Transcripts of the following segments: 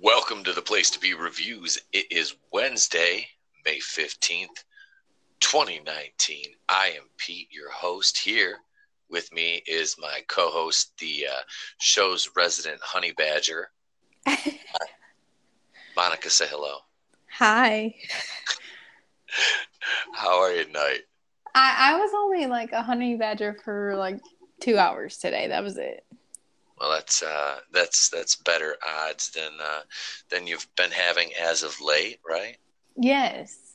Welcome to the place to be reviews. It is Wednesday, May 15th, 2019. I am Pete, your host here. With me is my co host, the uh, show's resident honey badger. Monica, say hello. Hi. How are you tonight? I, I was only like a honey badger for like two hours today. That was it. Well, that's uh, that's that's better odds than uh, than you've been having as of late, right? Yes.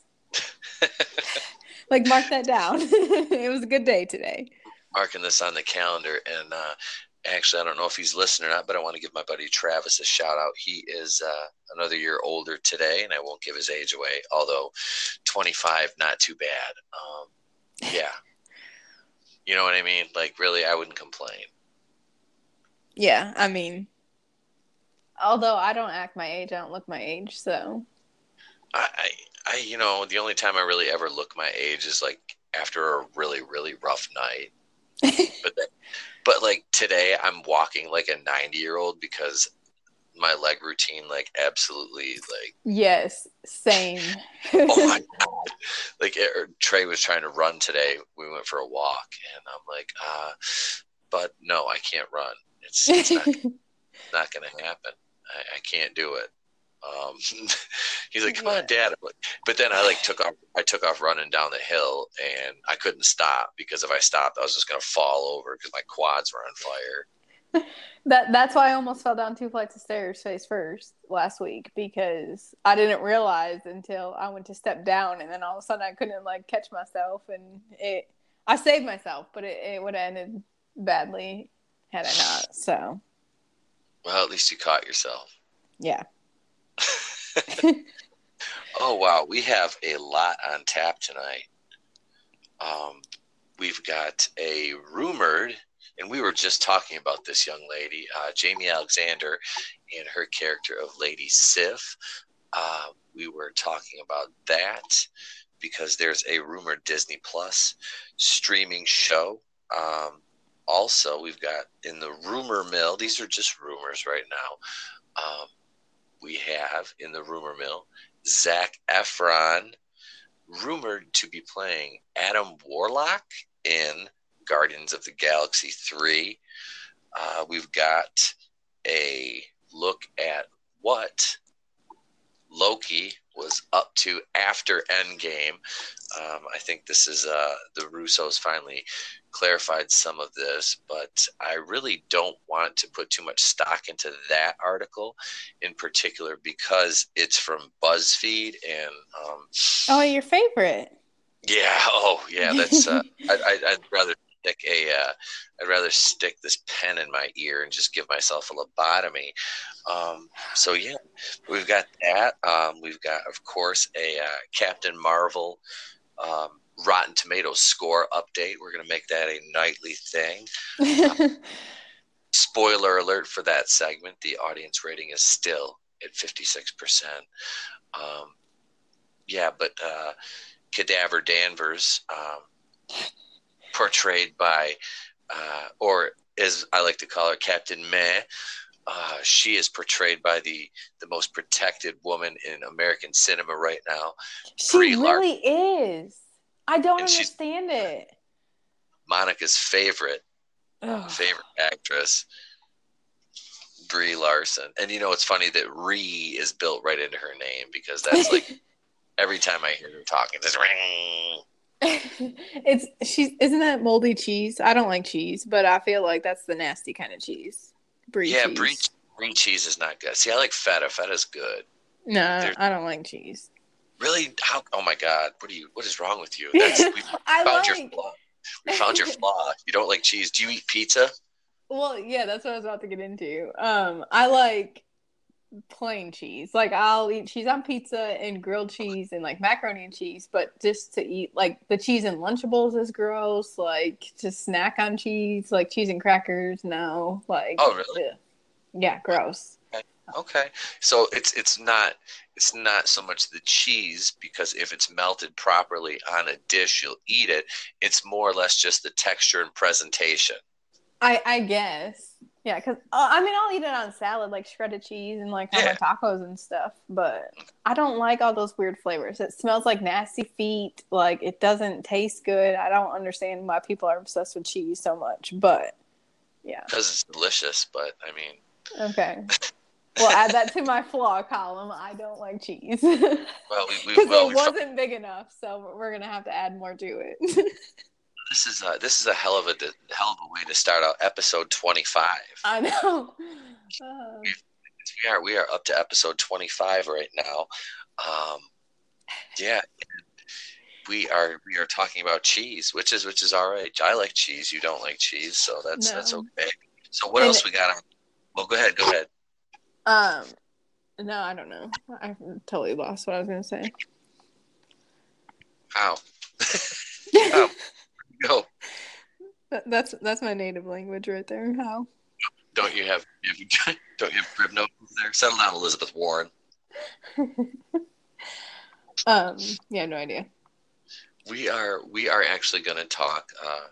like mark that down. it was a good day today. Marking this on the calendar, and uh, actually, I don't know if he's listening or not, but I want to give my buddy Travis a shout out. He is uh, another year older today, and I won't give his age away. Although twenty five, not too bad. Um, yeah. You know what I mean? Like, really, I wouldn't complain. Yeah, I mean, although I don't act my age, I don't look my age, so. I, I, I you know, the only time I really ever look my age is like after a really, really rough night. but then, but like today, I'm walking like a 90 year old because my leg routine like absolutely like yes same oh my god like it, er, trey was trying to run today we went for a walk and i'm like uh but no i can't run it's, it's not, not gonna happen I, I can't do it um, he's like, "Come on, Dad!" But then I like took off. I took off running down the hill, and I couldn't stop because if I stopped, I was just gonna fall over because my quads were on fire. that that's why I almost fell down two flights of stairs face first last week because I didn't realize until I went to step down, and then all of a sudden I couldn't like catch myself, and it. I saved myself, but it, it would have ended badly had I not. So. Well, at least you caught yourself. Yeah. oh wow, we have a lot on tap tonight. Um, we've got a rumored, and we were just talking about this young lady, uh, Jaimie Alexander, and her character of Lady Sif. Uh, we were talking about that because there's a rumored Disney Plus streaming show. Um, also, we've got in the rumor mill, these are just rumors right now. Um, we have in the rumor mill Zac Efron, rumored to be playing Adam Warlock in Guardians of the Galaxy 3. Uh, we've got a look at what Loki was up to after Endgame. Um, I think this is uh, the Russos finally clarified some of this, but I really don't want to put too much stock into that article in particular because it's from BuzzFeed and. Um, oh, your favorite. Yeah. Oh, yeah. That's. Uh, I, would rather stick a. Uh, I'd rather stick this pen in my ear and just give myself a lobotomy. Um, so yeah, we've got that. Um, we've got, of course, a uh, Captain Marvel. Um, Rotten Tomatoes score update. We're going to make that a nightly thing. spoiler alert for that segment the audience rating is still at 56%. Um, yeah, but uh, Cadaver Danvers, um, portrayed by, uh, or as I like to call her, Captain Meh. Uh, she is portrayed by the the most protected woman in American cinema right now. She Brie really Lar- is. I don't and understand it. Monica's favorite Ugh. favorite actress, Brie Larson. And you know it's funny that Ree is built right into her name because that's like every time I hear her talking, this ring. it's she's isn't that moldy cheese? I don't like cheese, but I feel like that's the nasty kind of cheese. Brie yeah, cheese. Brie, brie cheese is not good. See, I like feta. Feta's good. No, There's, I don't like cheese. Really? How? Oh my God! What are you? What is wrong with you? That's, we found like... your flaw. We found your flaw. You don't like cheese. Do you eat pizza? Well, yeah, that's what I was about to get into. Um, I like plain cheese. Like I'll eat cheese on pizza and grilled cheese and like macaroni and cheese, but just to eat like the cheese in Lunchables is gross. Like to snack on cheese, like cheese and crackers, no. Like oh really? Ugh. Yeah, gross. Okay. okay, so it's it's not it's not so much the cheese because if it's melted properly on a dish, you'll eat it. It's more or less just the texture and presentation. I I guess. Yeah, because uh, I mean, I'll eat it on salad, like shredded cheese and like on Yeah. my tacos and stuff. But I don't like all those weird flavors. It smells like nasty feet. Like it doesn't taste good. I don't understand why people are obsessed with cheese so much. But yeah, because it's delicious. But I mean, okay. Well, add that to my flaw column. I don't like cheese well, we, we well, it we wasn't big enough. So we're gonna have to add more to it. this is a, this is a hell of a hell of a way to start out episode twenty five. I know. Uh, we are we are up to episode 25 right now um yeah we are we are talking about cheese which is which is all right i like cheese you don't like cheese so that's that's okay so what And- else we got on well go ahead go ahead Um, no, I don't know. I totally lost what I was gonna say. how Oh. go That- that's that's my native language right there. How? don't you have you have- don't you have crib notes there? Settle down elizabeth warren. Um, yeah, no idea. we are we are actually going to talk uh,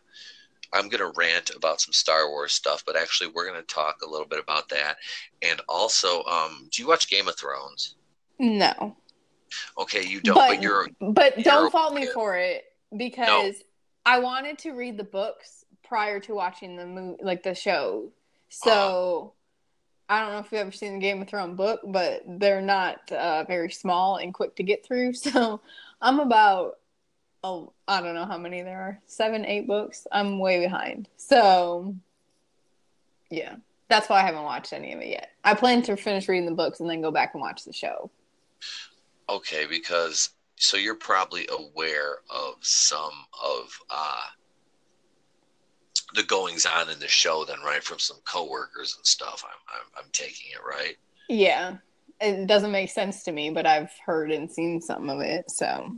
i'm going to rant about some star wars stuff but actually we're going to talk a little bit about that. And also um, do you watch game of thrones? No, okay you don't but, But- you're but You're don't fault me for it because I wanted to read the books prior to watching the movie, like the show. So I don't know if you've ever seen the Game of Thrones book, but they're not uh, very small and quick to get through. So I'm about oh I don't know how many there are seven eight books. I'm way behind. So yeah, that's why I haven't watched any of it yet. I plan to finish reading the books and then go back and watch the show. okay because so you're probably aware of some of uh, the goings on in the show then right from some coworkers and stuff i'm, I'm, I'm taking it right Yeah. It doesn't make sense to me, but I've heard and seen some of it. So,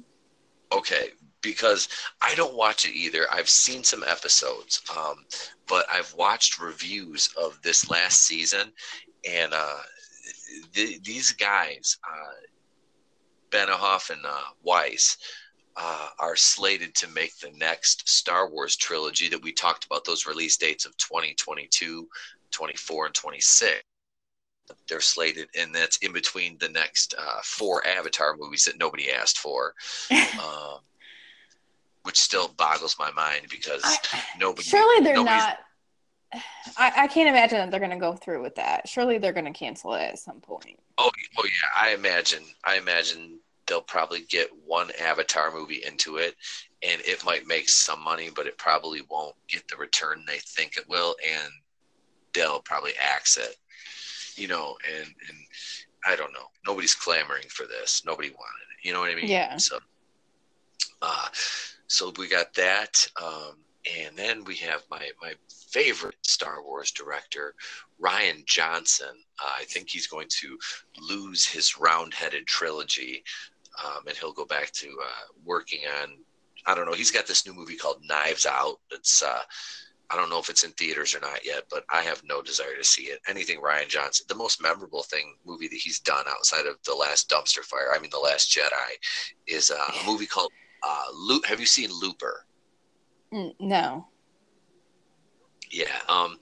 Okay, because I don't watch it either. I've seen some episodes, um, but I've watched reviews of this last season, and uh, th- these guys, uh, Benioff and uh, Weiss, uh, are slated to make the next Star Wars trilogy that we talked about. Those release dates of 2022, 24, and 26. They're slated, and that's in between the next uh, four Avatar movies that nobody asked for um, which still boggles my mind because I- nobody. surely they're not. I, I can't imagine that they're going to go through with that. Surely they're going to cancel it at some point. Oh, oh yeah, I imagine. I imagine they'll probably get one Avatar movie into it, and it might make some money, but it probably won't get the return they think it will, and they'll probably axe it. You know, and and I don't know. Nobody's clamoring for this. Nobody wanted it. You know what I mean? Yeah. So, uh, so we got that, um, and then we have my my favorite Star Wars director, Rian Johnson. Uh, I think he's going to lose his round-headed trilogy, um, and he'll go back to uh, working on. I don't know. He's got this new movie called Knives Out. That's uh, I don't know if it's in theaters or not yet, but I have no desire to see it. Anything Rian Johnson, the most memorable thing movie that he's done outside of the last Dumpster Fire, I mean the Last Jedi, is uh, a movie called uh, Loop. Have you seen Looper? No. Yeah. Um,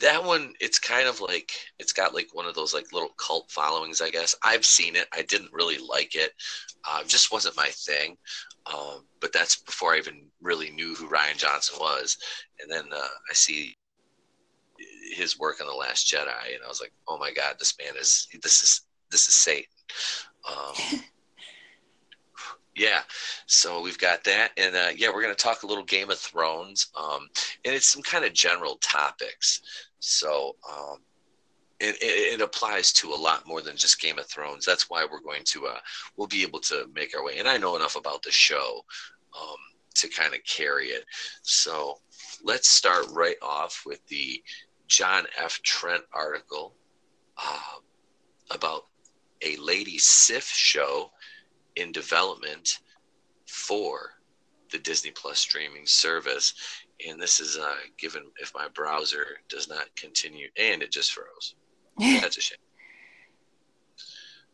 that one, it's kind of like it's got like one of those like little cult followings, I guess. I've seen it. I didn't really like it. Uh, just wasn't my thing. Um, but that's before I even really knew who Rian Johnson was. And then uh, I see his work on the Last Jedi, and I was like, oh my god, this man is this is this is Satan. Um, yeah, so we've got that, and uh, yeah, we're gonna talk a little Game of Thrones, um, and it's some kind of general topics. So um, it, it, it applies to a lot more than just Game of Thrones. That's why we're going to uh, we'll be able to make our way, and I know enough about the show um, to kind of carry it. So let's start right off with the John F. Trent article uh, about a Lady Sif show in development for the Disney Plus streaming service. And this is uh, given if my browser does not continue, and it just froze. That's a shame.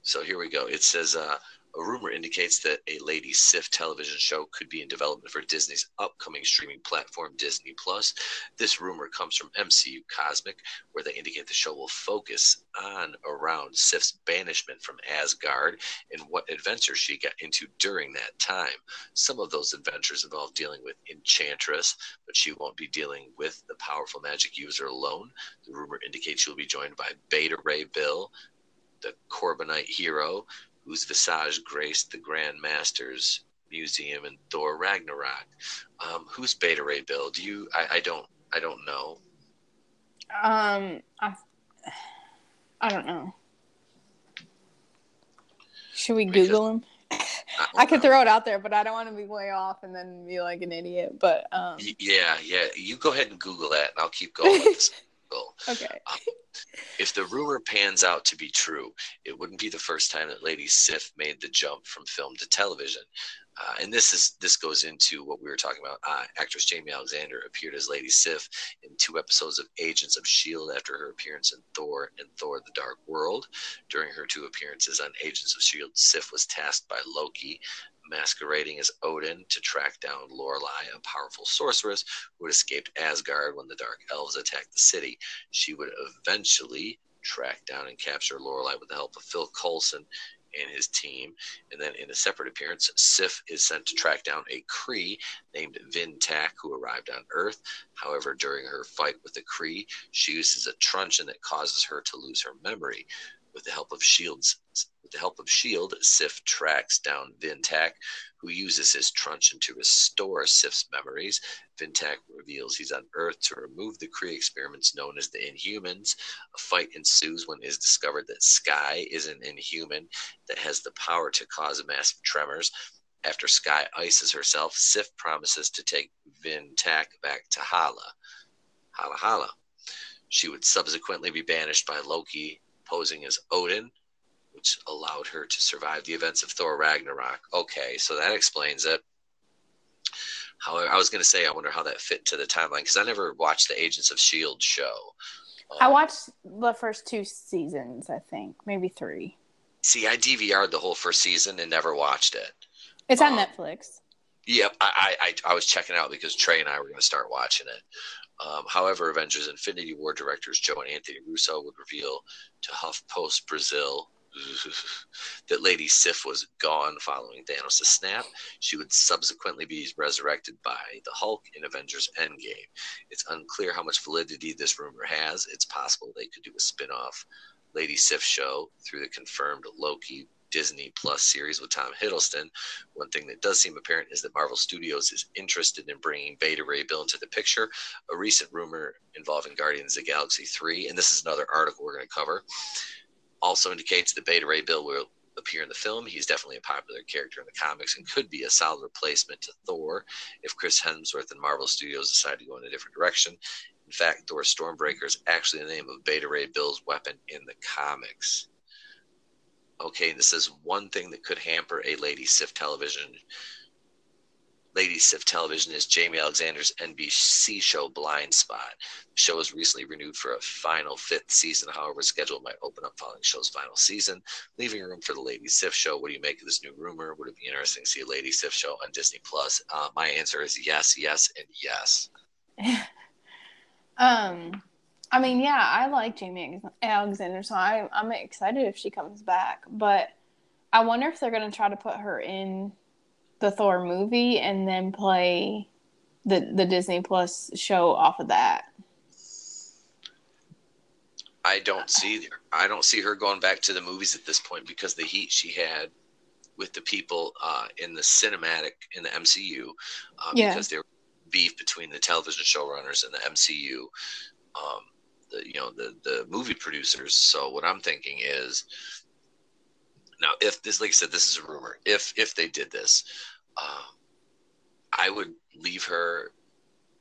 So here we go. It says uh, A rumor indicates that a Lady Sif television show could be in development for Disney's upcoming streaming platform, Disney Plus. This rumor comes from MCU Cosmic, where they indicate the show will focus on around Sif's banishment from Asgard and what adventures she got into during that time. Some of those adventures involve dealing with Enchantress, but she won't be dealing with the powerful magic user alone. The rumor indicates she'll be joined by Beta Ray Bill, the Korbinite hero, whose visage graced the Grand Master's museum in Thor Ragnarok. Um, who's Beta Ray Bill? Do you? I, I don't. I don't know. Um, I, I don't know. Should we Because- Google him? I, I could throw it out there, but I don't want to be way off and then be like an idiot. But um, Yeah, yeah. You go ahead and Google that, and I'll keep going Google. okay. If the rumor pans out to be true, it wouldn't be the first time that Lady Sif made the jump from film to television. Uh, and this is this goes into what we were talking about. Uh, actress Jaimie Alexander appeared as Lady Sif in two episodes of Agents of Shield after her appearance in Thor and Thor: The Dark World. During her two appearances on Agents of Shield, Sif was tasked by Loki, masquerading as Odin, to track down Lorelei, a powerful sorceress who had escaped Asgard when the Dark Elves attacked the city. She would eventually track down and capture Lorelei with the help of Phil Coulson and his team. And then in a separate appearance, Sif is sent to track down a Kree named Vin Tak, who arrived on Earth. However, during her fight with the Kree, she uses a truncheon that causes her to lose her memory. With the help of Shields, with the help of Shield, Sif tracks down Vin Tak, who uses his truncheon to restore Sif's memories. Vintak reveals he's on Earth to remove the Kree experiments known as the Inhumans. A fight ensues when it is discovered that Skye is an Inhuman that has the power to cause massive tremors. After Skye ices herself, Sif promises to take Vintak back to Hala. Hala Hala. She would subsequently be banished by Loki, posing as Odin, which allowed her to survive the events of Thor Ragnarok. Okay, so that explains it. However, I was going to say, I wonder how that fit to the timeline because I never watched the Agents of S.H.I.E.L.D. Show. I Um, watched the first two seasons, I think, maybe three. See, I DVR'd the whole first season and never watched it. It's on Um, Netflix. Yep, I, I, I, I was checking out because Trey and I were going to start watching it. Um, however, Avengers Infinity War directors Joe and Anthony Russo would reveal to HuffPost Brazil that Lady Sif was gone following Thanos' snap. She would subsequently be resurrected by the Hulk in Avengers Endgame. It's unclear how much validity this rumor has. It's possible they could do a spin off Lady Sif show through the confirmed Loki Disney Plus series with Tom Hiddleston. One thing that does seem apparent is that Marvel Studios is interested in bringing Beta Ray Bill into the picture. A recent rumor involving Guardians of the Galaxy 3, and this is another article we're going to cover, also indicates that Beta Ray Bill will appear in the film. He's definitely a popular character in the comics and could be a solid replacement to Thor if Chris Hemsworth and Marvel Studios decide to go in a different direction. In fact, Thor Stormbreaker is actually the name of Beta Ray Bill's weapon in the comics. Okay, this is one thing that could hamper a Lady Sif television. Lady Sif television is Jaimie Alexander's NBC show Blindspot. The show was recently renewed for a final fifth season. However, schedule might open up following show's final season, leaving room for the Lady Sif show. What do you make of this new rumor? Would it be interesting to see a Lady Sif show on Disney Plus? Uh, my answer is yes, yes, and yes. Um, I mean, yeah, I like Jaimie Alexander, so I, I'm excited if she comes back. But I wonder if they're going to try to put her in the Thor movie and then play the the Disney Plus show off of that. I don't see I don't see her going back to the movies at this point because the heat she had with the people uh, in the cinematic in the MCU uh, Yeah. because there was beef between the television showrunners and the MCU, um, the you know the the movie producers. So what I'm thinking is now if this like I said this is a rumor if if they did this, uh, I would leave her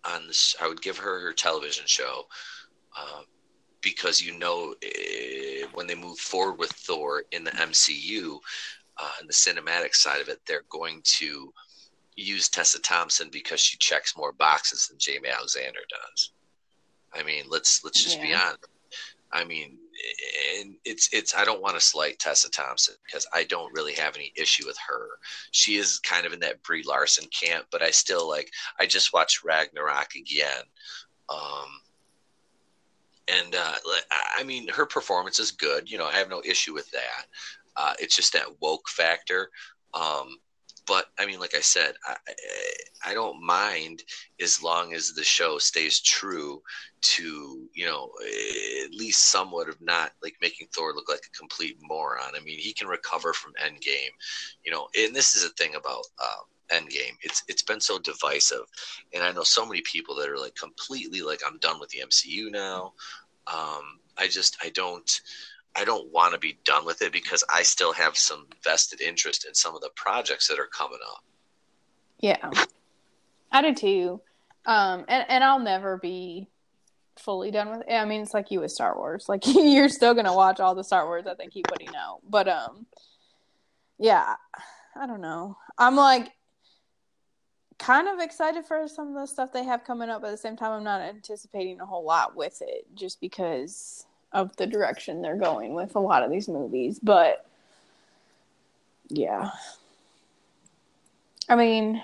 on this. I would give her her television show. Uh, because you know eh, when they move forward with Thor in the MCU uh, and the cinematic side of it, they're going to use Tessa Thompson because she checks more boxes than Jaimie Alexander does. I mean, let's let's just be honest. I mean, and it's it's I don't want to slight Tessa Thompson because I don't really have any issue with her. She is kind of in that Brie Larson camp, but I still like I just watched Ragnarok again. Um and uh, I mean, her performance is good. You know, I have no issue with that. Uh, it's just that woke factor. Um, but I mean, like I said, I, I don't mind as long as the show stays true to you know at least somewhat of not like making Thor look like a complete moron. I mean, he can recover from Endgame, you know, and this is a thing about. Um, Endgame. It's it's been so divisive, and I know so many people that are like completely like I'm done with the MCU now. Um, I just I don't I don't want to be done with it because I still have some vested interest in some of the projects that are coming up. Yeah, I do too. Um, and and I'll never be fully done with it. I mean, it's like you with Star Wars. Like you're still gonna watch all the Star Wars that they keep putting out. But um, yeah, I don't know. I'm like kind of excited for some of the stuff they have coming up. But at the same time, I'm not anticipating a whole lot with it, just because of the direction they're going with a lot of these movies. But yeah. I mean,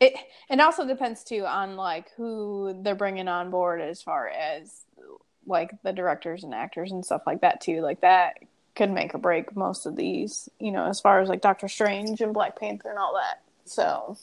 it it also depends too on like who they're bringing on board as far as like the directors and actors and stuff like that too. Like that could make or break most of these, you know, as far as like Doctor Strange and Black Panther and all that. So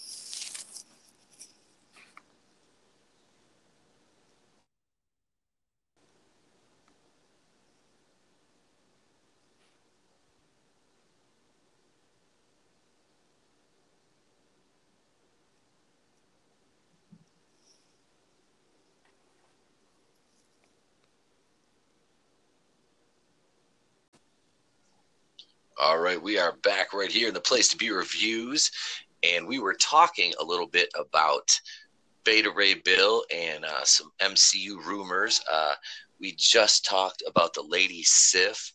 All right, we are back right here in the place to be reviews, and we were talking a little bit about Beta Ray Bill and uh, some MCU rumors. Uh, we just talked about the Lady Sif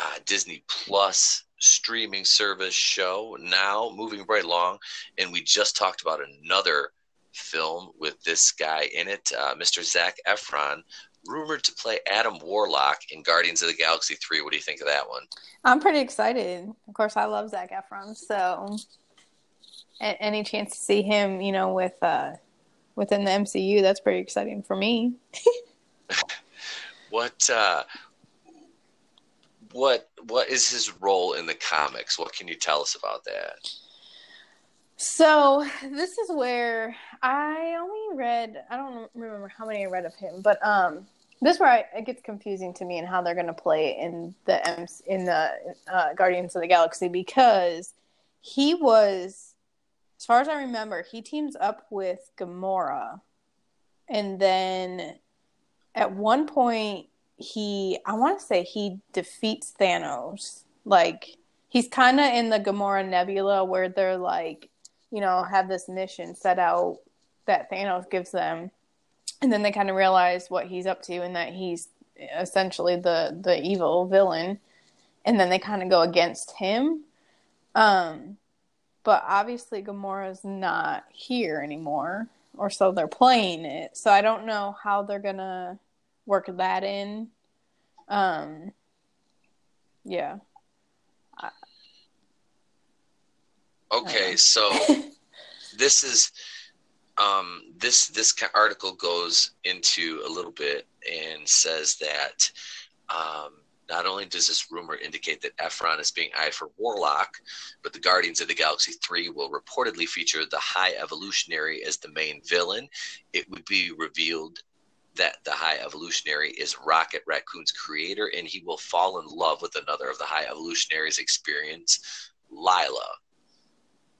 uh, Disney Plus streaming service show. Now moving right along, and we just talked about another film with this guy in it, uh, Mr. Zac Efron, rumored to play Adam Warlock in Guardians of the Galaxy 3. What do you think of that one? I'm pretty excited. Of course, I love Zac Efron, so any chance to see him, you know, with uh within the MCU, that's pretty exciting for me. what uh what what is his role in the comics? What can you tell us about that? So this is where I only read. I don't remember how many I read of him, but um, this is where I, it gets confusing to me and how they're going to play in the in the uh, Guardians of the Galaxy because he was, as far as I remember, he teams up with Gamora, and then at one point he, I want to say he defeats Thanos. Like he's kind of in the Gamora Nebula where they're like you know, have this mission set out that Thanos gives them, and then they kind of realize what he's up to and that he's essentially the the evil villain, and then they kind of go against him. Um, but obviously Gamora's not here anymore, or so they're playing it. So I don't know how they're gonna work that in. Um, yeah. Okay, so this is um, this this article goes into a little bit and says that um, not only does this rumor indicate that Efron is being eyed for Warlock, but the Guardians of the Galaxy 3 will reportedly feature the High Evolutionary as the main villain. It would be revealed that the High Evolutionary is Rocket Raccoon's creator, and he will fall in love with another of the High Evolutionary's experience, Lylla.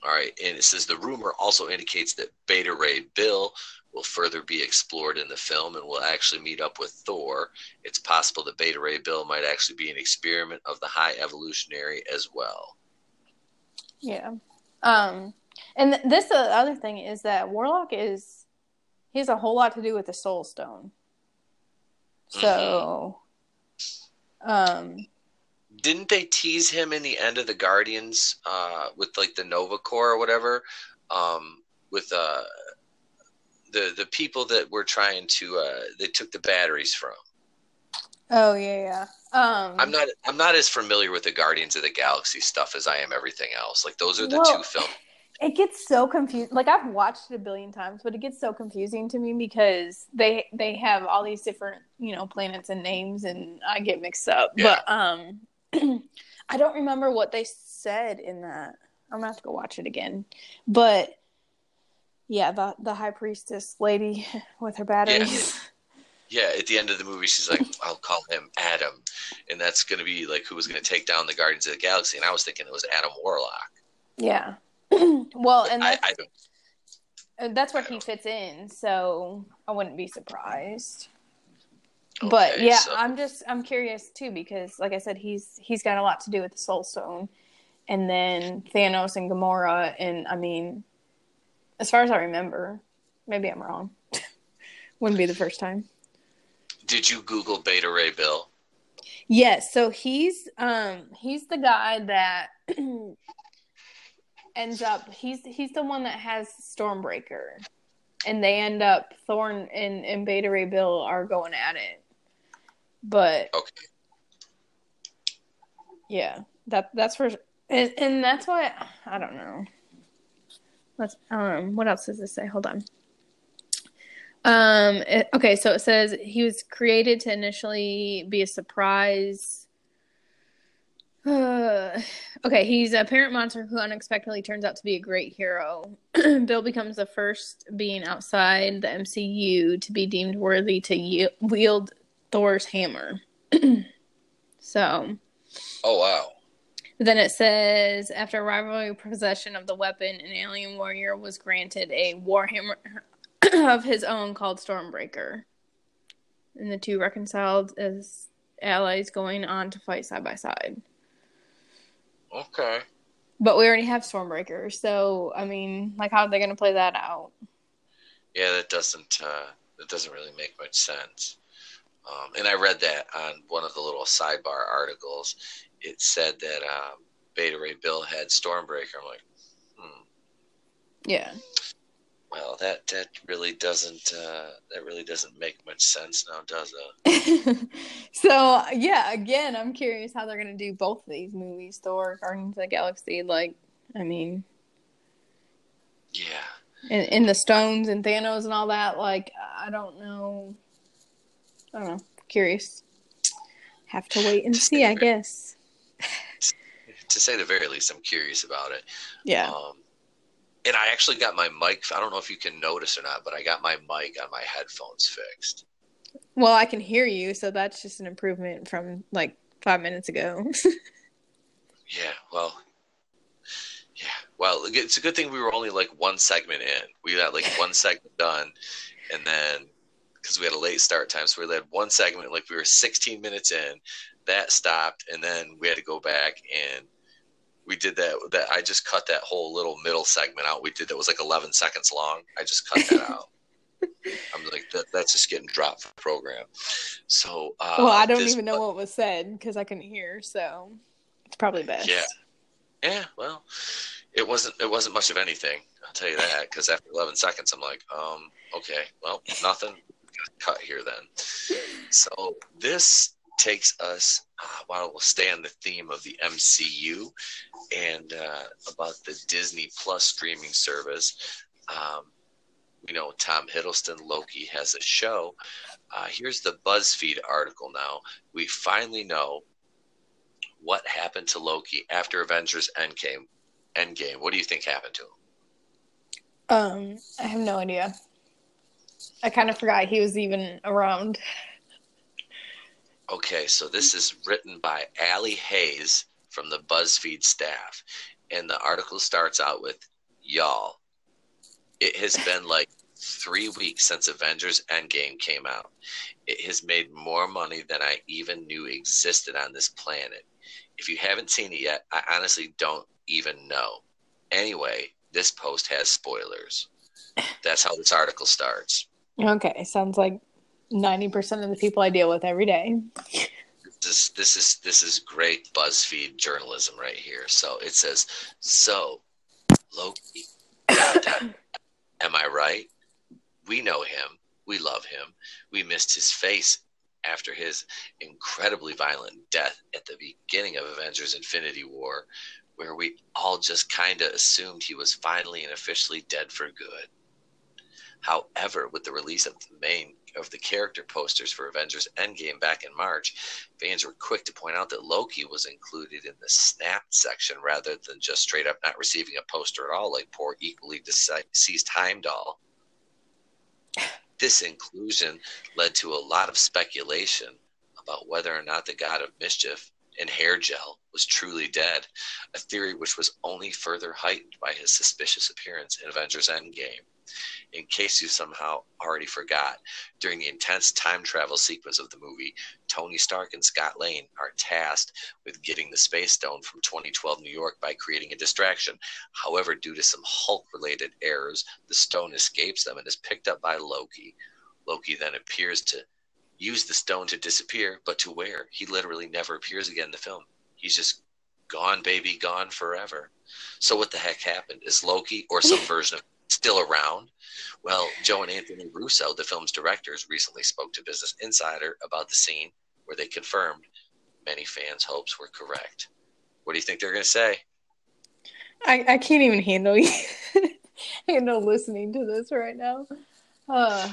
All right, and it says the rumor also indicates that Beta Ray Bill will further be explored in the film and will actually meet up with Thor. It's possible that Beta Ray Bill might actually be an experiment of the High Evolutionary as well. Yeah. Um, and th- this the other thing is that Warlock is he has a whole lot to do with the Soul Stone. So, mm-hmm. um, didn't they tease him in the end of the Guardians uh, with like the Nova Corps or whatever? Um, with uh, the the people that were trying to uh, they took the batteries from. Oh yeah, yeah. Um, I'm not I'm not as familiar with the Guardians of the Galaxy stuff as I am everything else. Like those are the Well, two films. it gets so confused. Like I've watched it a billion times, but it gets so confusing to me because they they have all these different you know planets and names, and I get mixed up. Yeah. But um, I don't remember what they said in that. I'm gonna have to go watch it again. But yeah, the the high priestess lady with her batteries. Yeah, at the end of the movie, she's like, "I'll call him Adam," and that's going to be like who was going to take down the Guardians of the Galaxy. And I was thinking it was Adam Warlock. Yeah. well, and that's, I don't. uh, that's where he fits in, so I wouldn't be surprised. Okay, but yeah, so- I'm just I'm curious too because, like I said, he's he's got a lot to do with the Soul Stone, and then Thanos and Gamora, and I mean, as far as I remember, maybe I'm wrong. Wouldn't be the first time. Did you Google Beta Ray Bill? Yes, so he's um he's the guy that ends up he's he's the one that has Stormbreaker. And they end up Thor and, and Beta Ray Bill are going at it. But Okay. yeah, that that's for and, and that's why I don't know. Let's um what else does this say? Hold on. Um it- okay, so it says he was created to initially be a surprise uh, okay, he's a parent monster who unexpectedly turns out to be a great hero. Bill becomes the first being outside the MCU to be deemed worthy to wield Thor's hammer. so, Oh wow. then it says after rivalry possession of the weapon, an alien warrior was granted a warhammer of his own called Stormbreaker. And the two reconciled as allies going on to fight side by side. Okay. But we already have Stormbreaker, so I mean, like, how are they going to play that out? Yeah, that doesn't uh, that doesn't really make much sense. Um, and I read that on one of the little sidebar articles. It said that um, Beta Ray Bill had Stormbreaker. I'm like, hmm. Yeah. Well, that that really doesn't uh, that really doesn't make much sense now, does it? so yeah, again, I'm curious how they're going to do both of these movies: Thor, Guardians of the Galaxy. Like, I mean, Yeah. in the stones and Thanos and all that. Like, I don't know. I don't know. Curious. Have to wait and see, I guess. To say the very least, I'm curious about it. Yeah. Um, and I actually got my mic. I don't know if you can notice or not, but I got my mic on my headphones fixed. Well, I can hear you, so that's just an improvement from like five minutes ago. Yeah. Well. Yeah. Well, it's a good thing we were only like one segment in. We got like one segment done, and then because we had a late start time, so we had one segment like we were 16 minutes in. That stopped, and then we had to go back and we did that. That I just cut that whole little middle segment out. We did that was like 11 seconds long. I just cut that out. I'm like that. That's just getting dropped from the program. So uh, well, I don't even know what was said because I couldn't hear, so it's probably best. Yeah. Yeah, well, it wasn't it wasn't much of anything. I'll tell you that because after 11 seconds, I'm like, um, okay, well, nothing. Cut here then. So this takes us. Uh, while we'll stay on the theme of the MCU and uh, about the Disney Plus streaming service. Um, you know, Tom Hiddleston, Loki has a show. Uh, here's the BuzzFeed article now. We finally know what happened to Loki after Avengers Endgame. Endgame. What do you think happened to him? Um, I have no idea. I kind of forgot he was even around. Okay, so this is written by Allie Hayes from the BuzzFeed staff. And the article starts out with Y'all, it has been like three weeks since Avengers Endgame came out. It has made more money than I even knew existed on this planet. If you haven't seen it yet, I honestly don't even know. Anyway, this post has spoilers. That's how this article starts. Okay, sounds like ninety percent of the people I deal with every day. this this is this is great BuzzFeed journalism right here. So it says, "So Loki, am I right? We know him. We love him. We missed his face after his incredibly violent death at the beginning of Avengers Infinity War, where we all just kind of assumed he was finally and officially dead for good. However, with the release of the main of the character posters for Avengers Endgame back in March, fans were quick to point out that Loki was included in the snapped section rather than just straight up not receiving a poster at all, like poor equally deceased Heimdall. This inclusion led to a lot of speculation about whether or not the god of mischief and hair gel was truly dead, a theory which was only further heightened by his suspicious appearance in Avengers Endgame in case you somehow already forgot, during the intense time travel sequence of the movie, Tony Stark and Scott Lang are tasked with getting the Space Stone from 2012 New York by creating a distraction. However, due to some Hulk related errors, the stone escapes them and is picked up by Loki. Loki then appears to use the stone to disappear, but to where? He literally never appears again in the film. He's just gone, baby, gone forever. So, what the heck happened? Is Loki or some version of still around? Well, Joe and Anthony Russo, the film's directors, recently spoke to Business Insider about the scene where they confirmed many fans' hopes were correct. What do you think they're going to say? I, I can't even handle handle listening to this right now. Uh.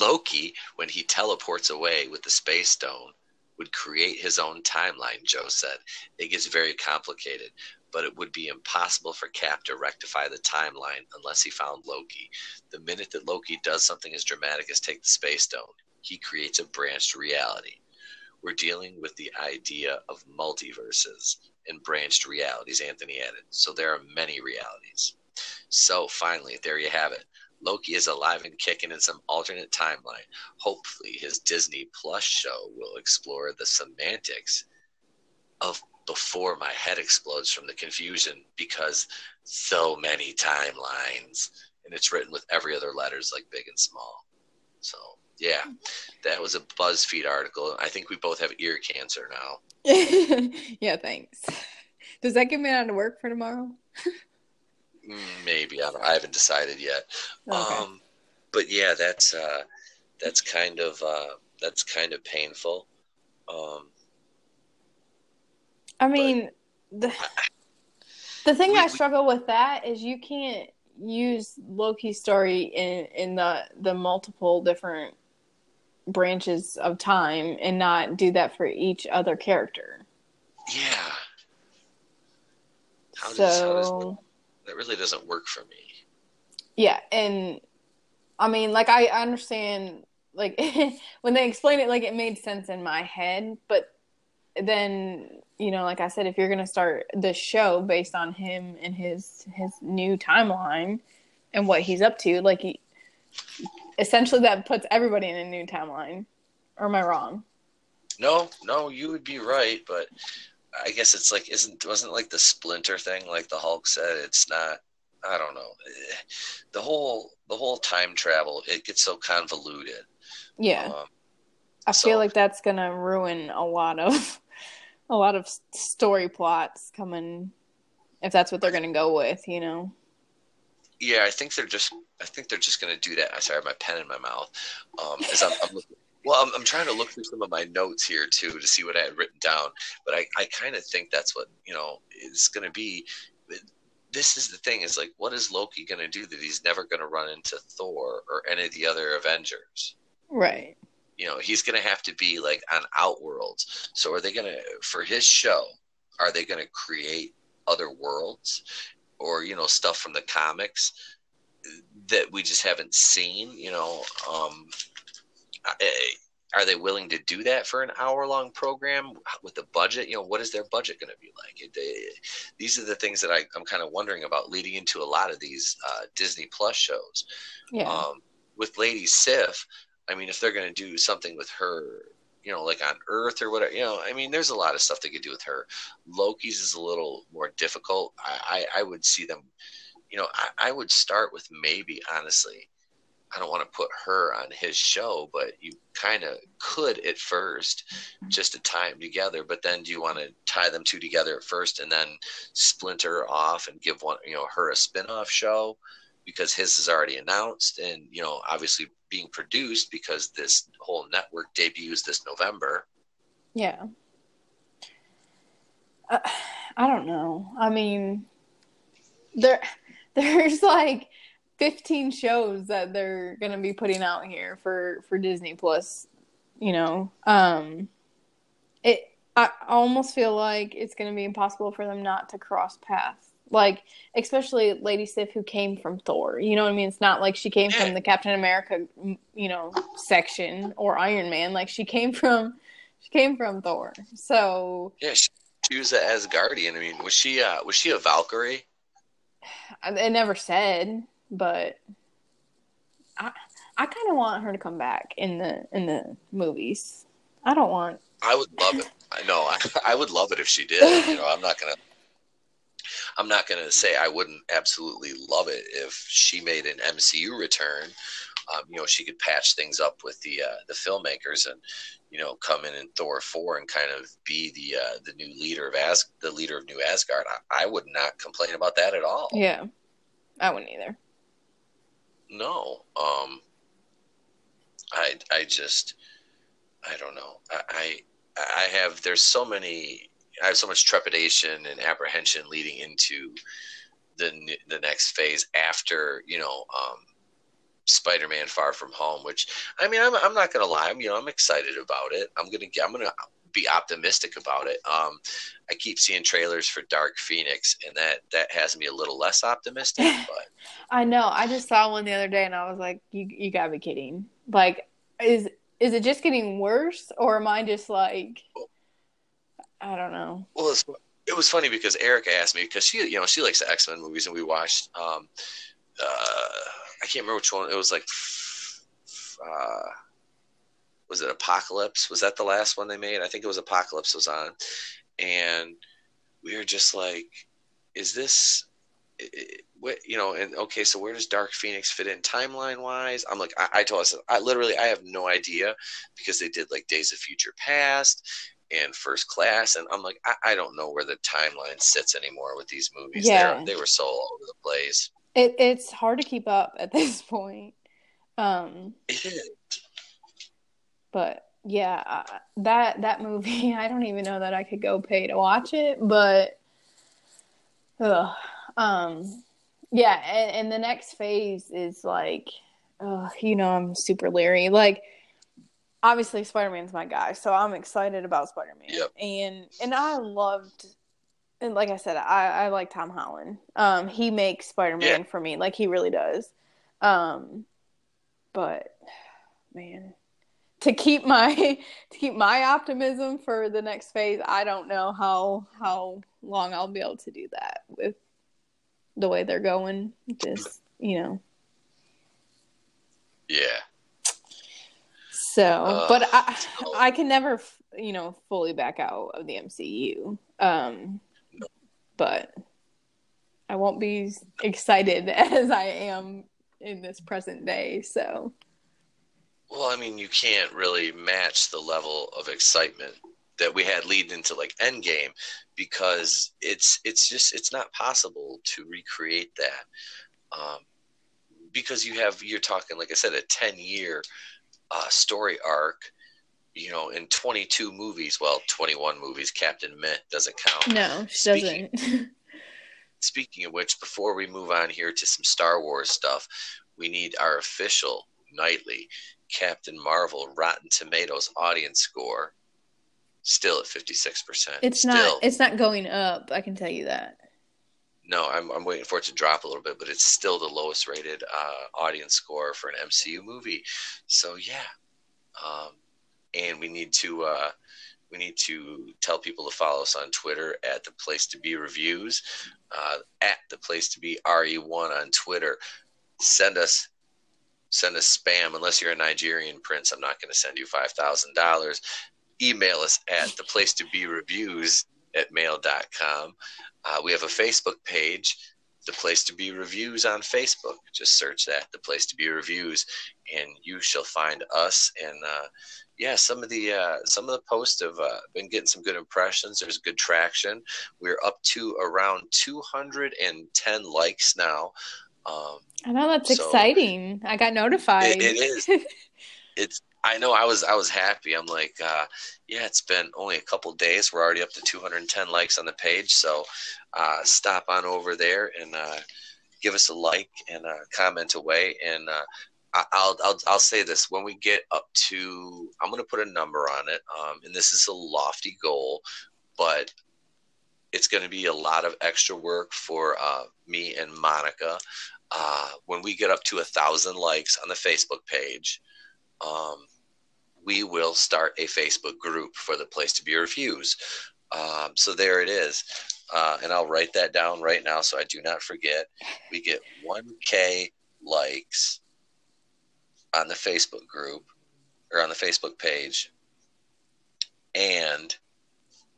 Loki, when he teleports away with the space stone, would create his own timeline, Joe said. It gets very complicated but it would be impossible for Cap to rectify the timeline unless he found Loki. The minute that Loki does something as dramatic as take the Space Stone, he creates a branched reality. We're dealing with the idea of multiverses and branched realities, Anthony added. So there are many realities. So finally, there you have it. Loki is alive and kicking in some alternate timeline. Hopefully, his Disney Plus show will explore the semantics of before my head explodes from the confusion because so many timelines and it's written with every other letters like big and small. So yeah that was a buzzfeed article. I think we both have ear cancer now. Yeah thanks. Does that get me out of work for tomorrow maybe I, I, haven't decided yet okay. um but yeah that's uh that's kind of uh that's kind of painful um I mean, the the thing we, I struggle with that is you can't use Loki's story in in the the multiple different branches of time and not do that for each other character. Yeah. How so does, how does, that really doesn't work for me. Yeah, and I mean, like I understand, like when they explain it, like it made sense in my head, but then you know, like I said, if you're gonna start the show based on him and his his new timeline and what he's up to, like he, essentially that puts everybody in a new timeline. Or am I wrong? No, no, you would be right, but I guess it's like isn't wasn't like the splinter thing, like the Hulk said. It's not. I don't know. The whole the whole time travel it gets so convoluted. Yeah, um, I so, feel like that's gonna ruin a lot of a lot of story plots coming if that's what they're going to go with, you know. Yeah, I think they're just. I think they're just going to do that. I sorry, my pen in my mouth. Um, as I'm, I'm looking, well, I'm, I'm trying to look through some of my notes here too to see what I had written down. But I, I kind of think that's what you know is going to be. This is the thing: is like, what is Loki going to do that he's never going to run into Thor or any of the other Avengers? Right you know he's going to have to be like on outworlds so are they going to for his show are they going to create other worlds or you know stuff from the comics that we just haven't seen you know um are they willing to do that for an hour long program with the budget you know what is their budget going to be like they, these are the things that I, am kind of wondering about leading into a lot of these uh, disney plus shows yeah. Um, with lady sif I mean, if they're going to do something with her, you know, like on Earth or whatever, you know, I mean, there's a lot of stuff they could do with her. Loki's is a little more difficult. I, I, I would see them, you know, I, I would start with maybe, honestly, I don't want to put her on his show, but you kind of could at first just to tie them together. But then do you want to tie them two together at first and then splinter off and give one, you know, her a spin off show? because his is already announced and you know obviously being produced because this whole network debuts this November. Yeah. Uh, I don't know. I mean, there there's like 15 shows that they're going to be putting out here for for Disney Plus, you know. Um it I almost feel like it's going to be impossible for them not to cross paths. Like especially Lady Sif who came from Thor. You know what I mean? It's not like she came from the Captain America, you know, section or Iron Man. Like she came from she came from Thor. So Yeah, she, she was an Asgardian. I mean, was she uh was she a Valkyrie? It never said, but I I kind of want her to come back in the in the movies. I don't want. I would love it. I know. I, I would love it if she did. You know, I'm not gonna. I'm not gonna say I wouldn't absolutely love it if she made an MCU return. Um, you know, she could patch things up with the uh, the filmmakers and you know come in in Thor four and kind of be the uh, the new leader of As the leader of New Asgard. I, I would not complain about that at all. Yeah, I wouldn't either. No, um, I I just I don't know. I, I I have there's so many I have so much trepidation and apprehension leading into the the next phase after you know um, Spider-Man: Far From Home. Which I mean, I'm I'm not gonna lie. I'm you know I'm excited about it. I'm gonna I'm gonna be optimistic about it. Um, I keep seeing trailers for Dark Phoenix, and that that has me a little less optimistic. But I know. I just saw one the other day, and I was like, "You you gotta be kidding!" Like, is is it just getting worse, or am I just like, I don't know. Well, it's, it was funny because Erica asked me because she you know she likes the X Men movies, and we watched. Um, uh, I can't remember which one. It was like. Uh, was it Apocalypse? Was that the last one they made? I think it was Apocalypse was on, and we were just like, "Is this, what you know?" And okay, so where does Dark Phoenix fit in timeline wise? I'm like, I, I told us, I literally, I have no idea because they did like Days of Future Past and First Class, and I'm like, I, I don't know where the timeline sits anymore with these movies. Yeah, They're, they were so all over the place. It, it's hard to keep up at this point. Um, it is but yeah, that that movie, I don't even know that I could go pay to watch it, but ugh, um, yeah, and, and the next phase is like, uh, you know, I'm super leery. Like, obviously, Spider Man's my guy, so I'm excited about Spider Man. Yep. And and I loved, and like I said, I I like Tom Holland. Um, he makes Spider Man yeah. for me, like he really does. Um, but man, to keep my to keep my optimism for the next phase i don't know how how long i'll be able to do that with the way they're going. Just you know. Yeah. So uh, but i i can never you know fully back out of the mcu um no. but i won't be excited as i am in this present day so well, I mean, you can't really match the level of excitement that we had leading into like Endgame because it's it's just it's not possible to recreate that um, because you have you're talking like I said a ten year uh, story arc you know in 22 movies. Well 21 movies Captain Myth doesn't count. No she speaking, doesn't. Speaking of which before we move on here to some Star Wars stuff we need our official nightly Captain Marvel Rotten Tomatoes audience score still at 56%. It's still. not it's not going up, I can tell you that. No, I'm I'm waiting for it to drop a little bit, but it's still the lowest rated uh, audience score for an MCU movie. So yeah. Um, and we need to uh, we need to tell people to follow us on Twitter at the place to be reviews, uh, at the place to be re1 on Twitter. Send us send us spam unless you're a Nigerian prince. I'm not going to send you five thousand dollars. Email us at the place to be reviews at mail.com. Uh, we have a Facebook page, the place to be reviews on Facebook. Just search that, the place to be reviews, and you shall find us. And uh, yeah, some of the uh, some of the posts have uh, been getting some good impressions. There's good traction. We're up to around 210 likes now Um, I know that's So- exciting. I got notified. it, it is. It's. I know. I was. I was happy. I'm like, uh, yeah. It's been only a couple days. We're already up to 210 likes on the page. So, uh, stop on over there and uh, give us a like and uh, comment away. And uh, I- I'll, I'll I'll say this: when we get up to, I'm going to put a number on it. Um, and this is a lofty goal, but it's going to be a lot of extra work for uh, me and Monica. Uh, when we get up to a thousand likes on the Facebook page, um, we will start a Facebook group for the place to be reviews. Um, so there it is. Uh, and I'll write that down right now so I do not forget. We get 1K likes on the Facebook group or on the Facebook page, and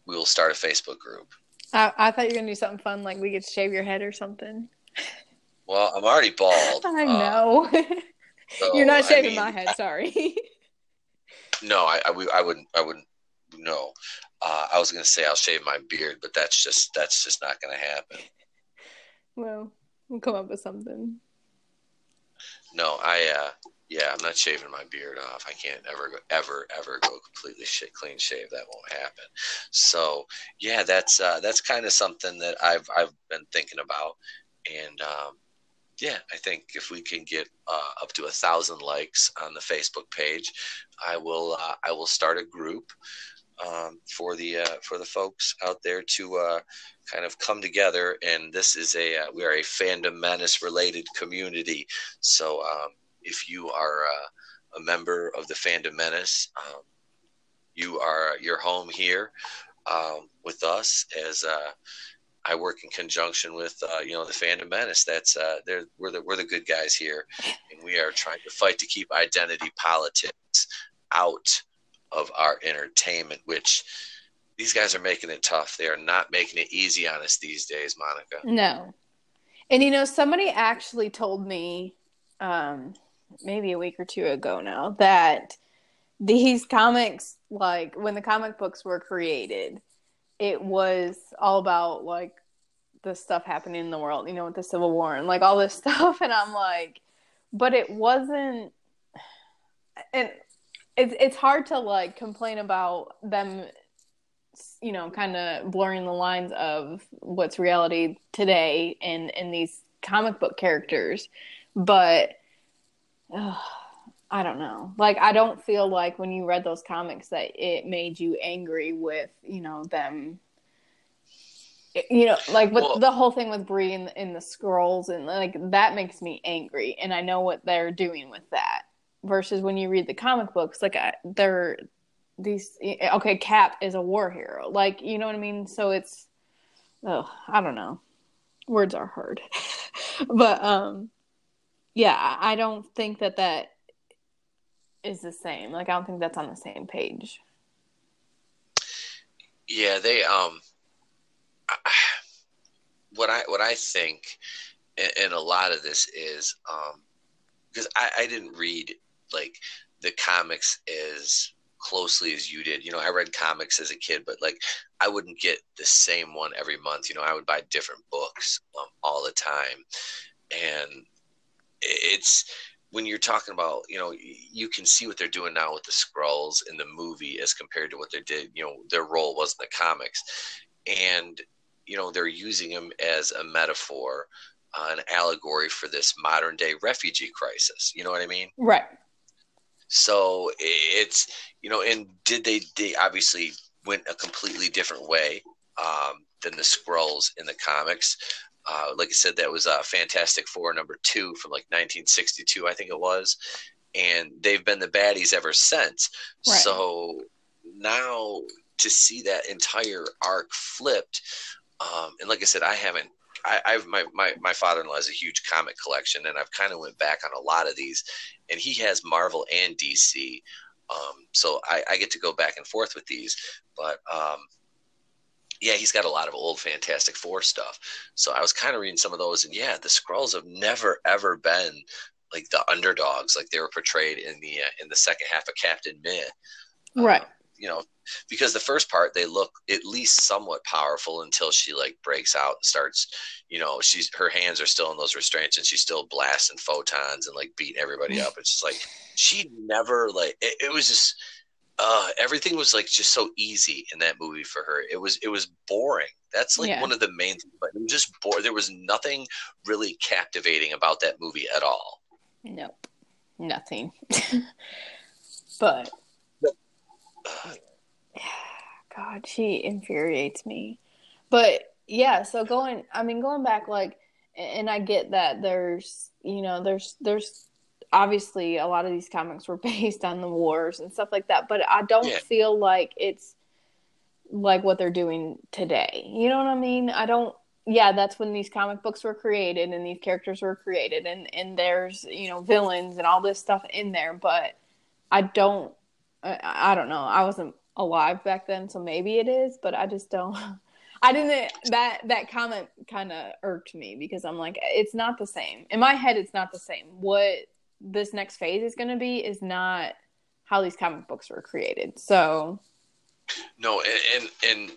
we will start a Facebook group. I, I thought you were gonna do something fun, like we could shave your head or something. Well, I'm already bald. I uh, know. so, You're not I shaving mean, my head. Sorry. No, I, I, I wouldn't. I wouldn't. No, uh, I was gonna say I'll shave my beard, but that's just that's just not gonna happen. well, we'll come up with something. No, I. Uh, yeah, I'm not shaving my beard off. I can't ever, go, ever, ever go completely sh- clean shave. That won't happen. So, yeah, that's uh, that's kind of something that I've I've been thinking about, and um, yeah, I think if we can get uh, up to a thousand likes on the Facebook page, I will uh, I will start a group um, for the uh, for the folks out there to uh, kind of come together. And this is a uh, we are a fandom menace related community. So um, if you are uh, a member of the fandom menace, um, you are you're home here um, with us as. I work in conjunction with uh, you know the fandom menace. That's uh, we're the we're the good guys here, and we are trying to fight to keep identity politics out of our entertainment. Which these guys are making it tough. They are not making it easy on us these days, Monica. No. And you know, somebody actually told me um maybe a week or two ago now that these comics like when the comic books were created, it was all about like the stuff happening in the world, you know, with the Civil War and like all this stuff. And I'm like but it wasn't and it's it's hard to like complain about them you know kind of blurring the lines of what's reality today and and these comic book characters. But i don't know. Like i don't feel like when you read those comics that it made you angry with you know them. You know like with Well- the whole thing with Brie in, in the Skrulls and like that makes me angry and i know what they're doing with that versus when you read the comic books like I, they're these okay cap is a war hero. Like you know what i mean? So it's oh i don't know. Words are hard. But um yeah i don't think that that is the same like i don't think that's on the same page Yeah, they um, what I what I think, and, and a lot of this is um, because I, I didn't read like the comics as closely as you did. You know, I read comics as a kid, but like I wouldn't get the same one every month. You know, I would buy different books um, all the time, and it's when you're talking about, you know, you can see what they're doing now with the Skrulls in the movie as compared to what they did. You know, their role was in the comics, and you know they're using them as a metaphor, uh, an allegory for this modern day refugee crisis. You know what I mean? right So it's you know, and did they? They obviously went a completely different way um, than the Skrulls in the comics. Uh, like I said, that was uh, Fantastic Four number two from like 1962, I think it was, and they've been the baddies ever since. Right. So now to see that entire arc flipped, um, and like I said, I haven't. I, I've my, my my father-in-law has a huge comic collection, and I've kind of went back on a lot of these, and he has Marvel and DC. Um, so I, I get to go back and forth with these, but um, yeah, he's got a lot of old Fantastic Four stuff. So I was kind of reading some of those, and yeah, the Skrulls have never ever been like the underdogs, like they were portrayed in the uh, in the second half of Captain Mid. right you know, because the first part they look at least somewhat powerful until she like breaks out and starts, you know, she's her hands are still in those restraints and she's still blasting photons and like beating everybody up. It's just like she never like it, it was just uh, everything was like just so easy in that movie for her. It was it was boring. That's like yeah. one of the main things. But it was just boring. There was nothing really captivating about that movie at all. Nope, nothing. but God, she infuriates me. But yeah, so going, I mean, going back, like, and I get that there's, you know, there's, there's obviously a lot of these comics were based on the wars and stuff like that, but I don't yeah. feel like it's like what they're doing today. You know what I mean? I don't, yeah, that's when these comic books were created and these characters were created and, and there's, you know, villains and all this stuff in there, but I don't, I, I don't know. I wasn't alive back then, so maybe it is, but I just don't. I didn't. That that comment kind of irked me because I'm like, it's not the same. In my head, it's not the same. What this next phase is going to be is not how these comic books were created. So, no, and and, and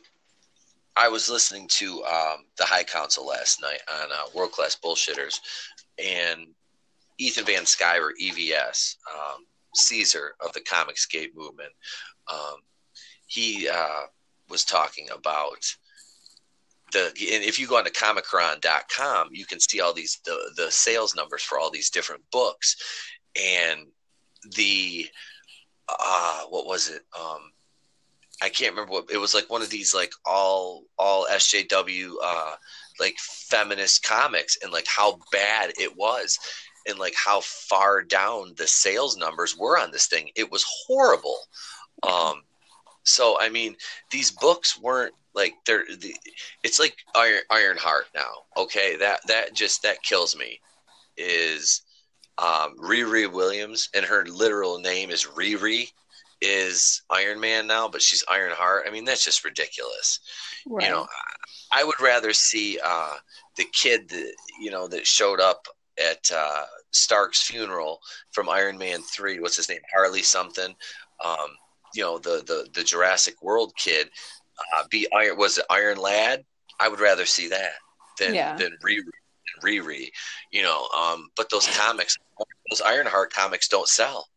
I was listening to um, the High Council last night on uh, World Class Bullshitters, and Ethan Van Sciver, EVS, um, Caesar of the Comicsgate movement, um, he uh, was talking about the and if you go on to comichron.com you can see all these the, the sales numbers for all these different books. And the uh what was it? Um i can't remember what it was like one of these like all all sjw uh like feminist comics and like how bad it was and like how far down the sales numbers were on this thing. It was horrible. Um so I mean, these books weren't like they're. The, it's like Iron Ironheart now. Okay, that that just that kills me. Is um, Riri Williams and her literal name is Riri is Iron Man now, but she's Ironheart. I mean, that's just ridiculous. Right. You know, I would rather see uh, the kid that you know that showed up at uh, Stark's funeral from Iron Man Three. What's his name? Harley something. Um, you know the the the Jurassic World kid uh, be Iron was it Iron Lad? I would rather see that than yeah. than Riri. Riri, you know. Um, but those comics, those Ironheart comics, don't sell.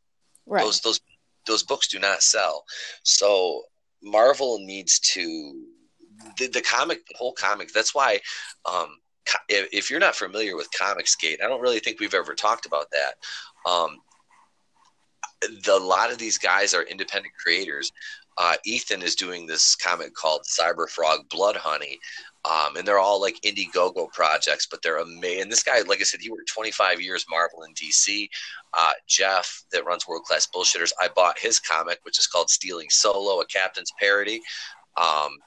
Right. Those those those books do not sell. So Marvel needs to the, the comic, the whole comic. That's why, um, if, if, you're not familiar with Comicsgate, I don't really think we've ever talked about that. Um, the, a lot of these guys are independent creators. Uh, Ethan is doing this comic called Cyber Frog Blood Honey, um, and they're all like Indiegogo projects, but they're amazing. And this guy, like I said, he worked 25 years Marvel and DC. Uh, Jeff, that runs World Class Bullshitters, I bought his comic, which is called Stealing Solo, a Captain's Parody. Um,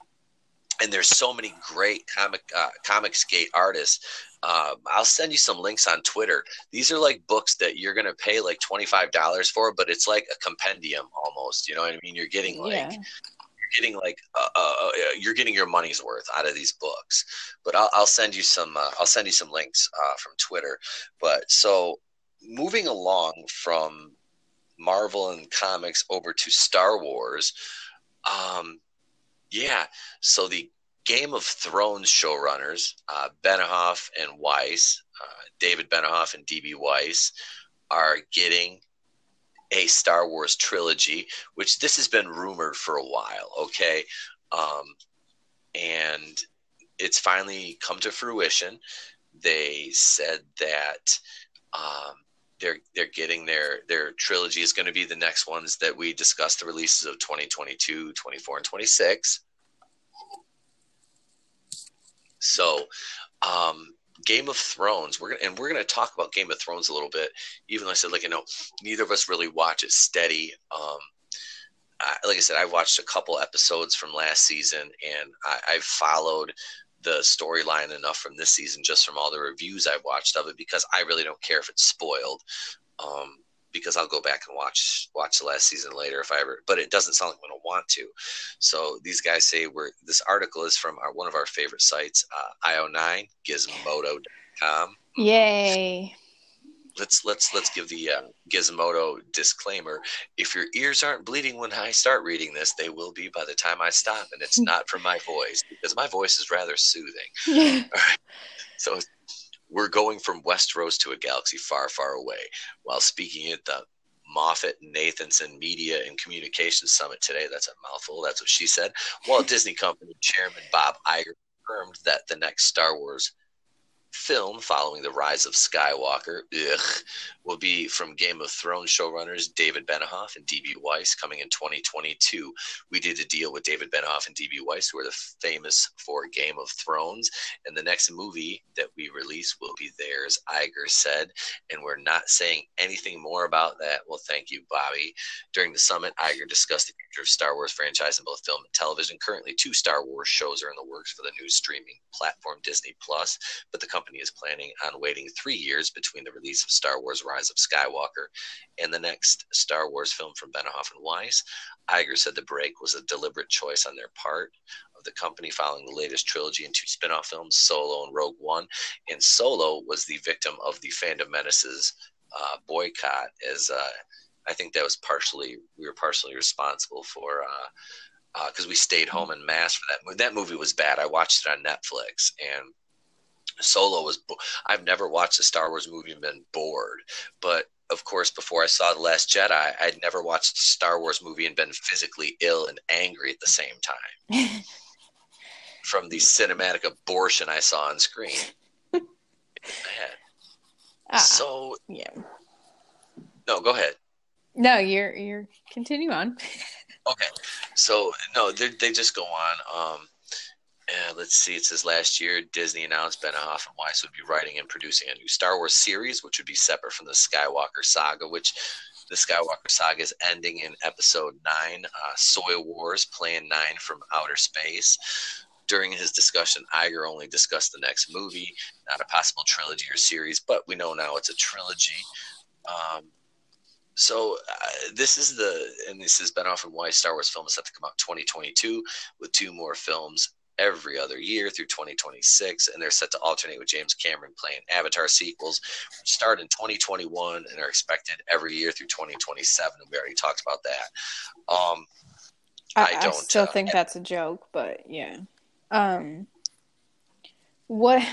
and there's so many great comic uh, Comicsgate artists um, I'll send you some links on Twitter. These are like books that you're going to pay like $25 for, but it's like a compendium almost. You know what I mean? You're getting like, yeah. you're getting like, uh, uh, uh, you're getting your money's worth out of these books. But I'll, I'll send you some, uh, I'll send you some links uh, from Twitter. But so moving along from Marvel and comics over to Star Wars. Um, yeah. So the Game of Thrones showrunners, uh, Benioff and Weiss, uh, David Benioff and D.B. Weiss, are getting a Star Wars trilogy, which this has been rumored for a while, okay? Um, and it's finally come to fruition. They said that um, they're they're getting their their trilogy is going to be the next ones that we discussed the releases of 2022, 24, and 26. So, um, Game of Thrones, we're gonna and we're gonna talk about Game of Thrones a little bit. Even though I said like you know neither of us really watch it steady. Um, I, like I said, I watched a couple episodes from last season, and I, I've followed the storyline enough from this season just from all the reviews I've watched of it because I really don't care if it's spoiled. Um, because I'll go back and watch watch the last season later if I ever. But it doesn't sound like I'm going to want to. So these guys say we're. This article is from our, one of our favorite sites, uh, IO9 Gizmodo.com. Yay! let's let's let's give the uh, Gizmodo disclaimer. If your ears aren't bleeding when I start reading this, they will be by the time I stop, and it's not from my voice because my voice is rather soothing. All right. So we're going from Westeros to a galaxy far, far away. While speaking at the MoffettNathanson Media and Communications Summit today, that's a mouthful. That's what she said. Walt Disney Company Chairman Bob Iger confirmed that the next Star Wars film following the rise of Skywalker ugh, will be from Game of Thrones showrunners David Benioff and D.B. Weiss coming in 2022. We did a deal with David Benioff and D.B. Weiss, who are the famous for Game of Thrones, and the next movie that we release will be theirs, Iger said, and we're not saying anything more about that. Well, thank you, Bobby. During the summit, Iger discussed the future of Star Wars franchise in both film and television. Currently, two Star Wars shows are in the works for the new streaming platform Disney Plus, but the company is planning on waiting three years between the release of Star Wars Rise of Skywalker and the next Star Wars film from Benioff and Weiss. Iger said the break was a deliberate choice on their part of the company following the latest trilogy and two spin off films, Solo and Rogue One. And Solo was the victim of the Fandom Menaces uh, boycott, as uh, I think that was partially, we were partially responsible for. because uh, uh we stayed home in mass for that. Movie. That movie was bad. I watched it on Netflix, and Solo was. I've never watched a Star Wars movie and been bored, but of course, before I saw The Last Jedi, I'd never watched a Star Wars movie and been physically ill and angry at the same time from the cinematic abortion I saw on screen. Ah, so yeah. No, go ahead. No, you're you're continue on. okay, so no, they just go on. Um, uh, let's see. It says last year Disney announced Benioff and Weiss would be writing and producing a new Star Wars series, which would be separate from the Skywalker saga. Which the Skywalker saga is ending in Episode Nine, uh, Soil Wars, Plan Nine from Outer Space. During his discussion, Iger only discussed the next movie, not a possible trilogy or series, but we know now it's a trilogy. Um, so uh, this is the and this is Benioff and Weiss Star Wars film is set to come out 2022 with two more films every other year through 2026, and they're set to alternate with James Cameron playing Avatar sequels, which start in 2021 and are expected every year through 2027. And we already talked about that. Um, I, I, don't I still uh, think that's a joke, but yeah. Um, what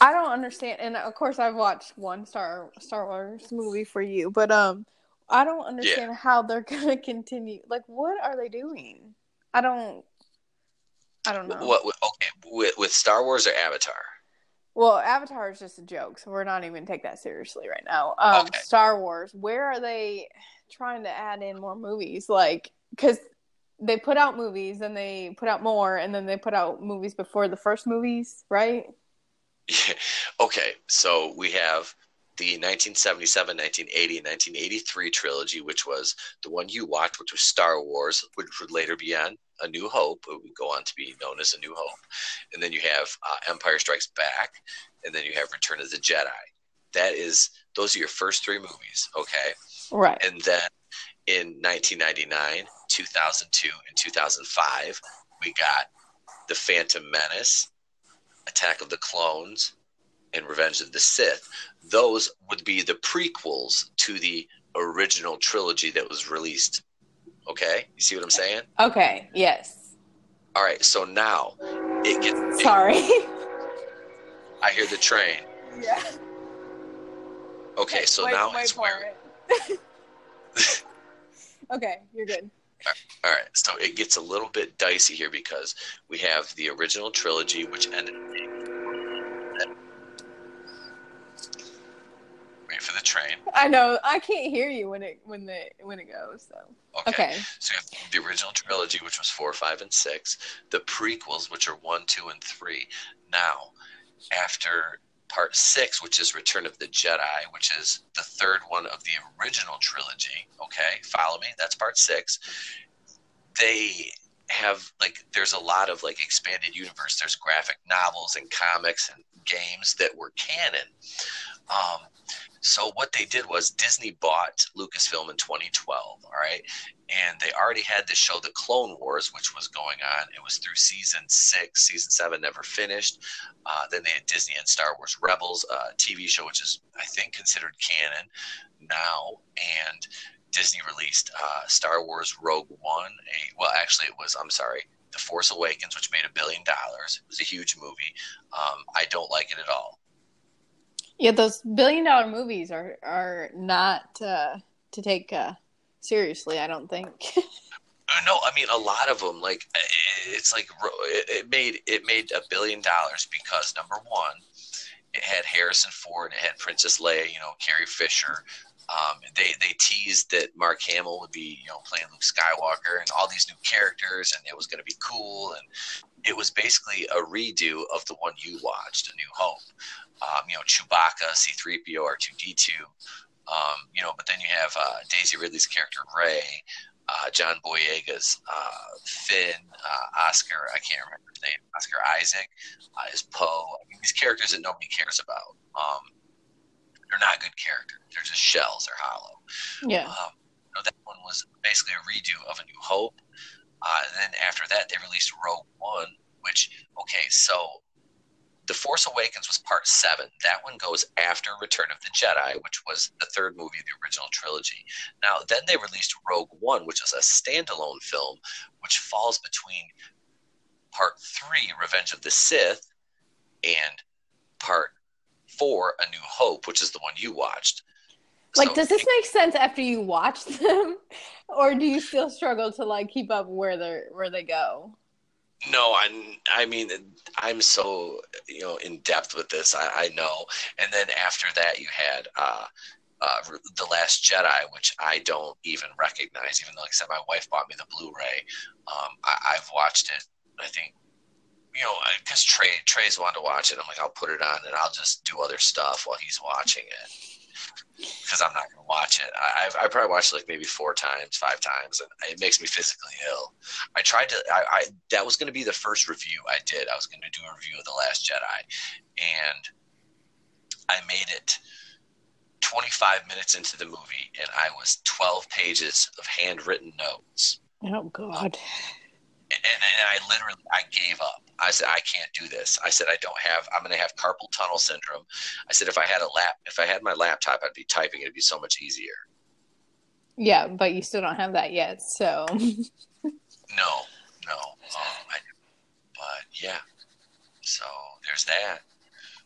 I don't understand, and of course I've watched one Star Star Wars movie for you, but um, I don't understand yeah. how they're gonna continue. Like, what are they doing? I don't. I don't know. What? Okay, with, with Star Wars or Avatar? Well, Avatar is just a joke, so we're not even take that seriously right now. Um, okay. Star Wars, where are they trying to add in more movies? Like, because they put out movies and they put out more, and then they put out movies before the first movies, right? Yeah. Okay, so we have the 1977, 1980, and 1983 trilogy, which was the one you watched, which was Star Wars, which would later be on A New Hope. It would go on to be known as A New Hope. And then you have uh, Empire Strikes Back, and then you have Return of the Jedi. That is, those are your first three movies, okay? Right. And then in 1999, 2002, and 2005, we got The Phantom Menace, Attack of the Clones, and Revenge of the Sith. Those would be the prequels to the original trilogy that was released. Okay, you see what I'm saying? Okay. Yes. All right. So now it gets. Sorry. I hear the train. Yeah. Okay, so wait, now wait it's where. It. okay, you're good. All right, so it gets a little bit dicey here because we have the original trilogy, which ended for the train. I know. I can't hear you when it when the when it goes. So okay. okay. So you have the original trilogy, which was four, five, and six. The prequels, which are one, two, and three. Now, after part six, which is Return of the Jedi, which is the third one of the original trilogy. Okay, follow me. That's part six. They have like there's a lot of like expanded universe. There's graphic novels and comics and games that were canon. Um, so what they did was Disney bought Lucasfilm in 2012, all right, and they already had the show The Clone Wars, which was going on. It was through season six, season seven never finished. Uh, then they had Disney and Star Wars Rebels, a TV show which is I think considered canon now, and Disney released uh, Star Wars Rogue One. A, well, actually, it was I'm sorry, The Force Awakens, which made a billion dollars. It was a huge movie. Um, I don't like it at all. Yeah, those billion dollar movies are are not uh, to take uh, seriously. I don't think. Uh, no, I mean a lot of them. Like it's like it made it made a billion dollars because number one, it had Harrison Ford, it had Princess Leia, you know, Carrie Fisher. Um, they they teased that Mark Hamill would be you know playing Luke Skywalker and all these new characters, and it was going to be cool. And it was basically a redo of the one you watched, A New Hope um, you know, Chewbacca, C3PO, R2D2. Um, you know, but then you have uh, Daisy Ridley's character Rey, uh, John Boyega's uh, Finn, uh, Oscar, I can't remember his name, Oscar Isaac uh, is Poe. I mean, these characters that nobody cares about. Um, they're not good characters. They're just shells. They're hollow. Yeah. Um, you know, that one was basically a redo of A New Hope. Uh, and then after that, they released Rogue One, which, okay, so the Force Awakens was part seven. That one goes after Return of the Jedi, which was the third movie of the original trilogy. Now, then they released Rogue One, which is a standalone film, which falls between part three, Revenge of the Sith, and part four, A New Hope, which is the one you watched. Like, so, does this make sense after you watch them, or do you still struggle to like keep up where they where they go? No, I, I mean, I'm so you know in depth with this. I, I know. And then after that, you had uh, uh, the Last Jedi, which I don't even recognize. Even though, like I said, my wife bought me the Blu-ray. Um, I, I've watched it. I think you know, because Trey Trey's wanted to watch it. I'm like, I'll put it on and I'll just do other stuff while he's watching it because I'm not going to watch it. I, I probably watched it like maybe four times, five times, and it makes me physically ill. I tried to, I, I that was going to be the first review I did. I was going to do a review of The Last Jedi, and I made it 25 minutes into the movie, and I was 12 pages of handwritten notes. Oh, God. And, and, and I literally, I gave up. I said, I can't do this. I said, I don't have, I'm going to have carpal tunnel syndrome. I said, if I had a lap, if I had my laptop, I'd be typing. It'd be so much easier. Yeah, but you still don't have that yet. So. no, no. Um, I, but yeah. So there's that.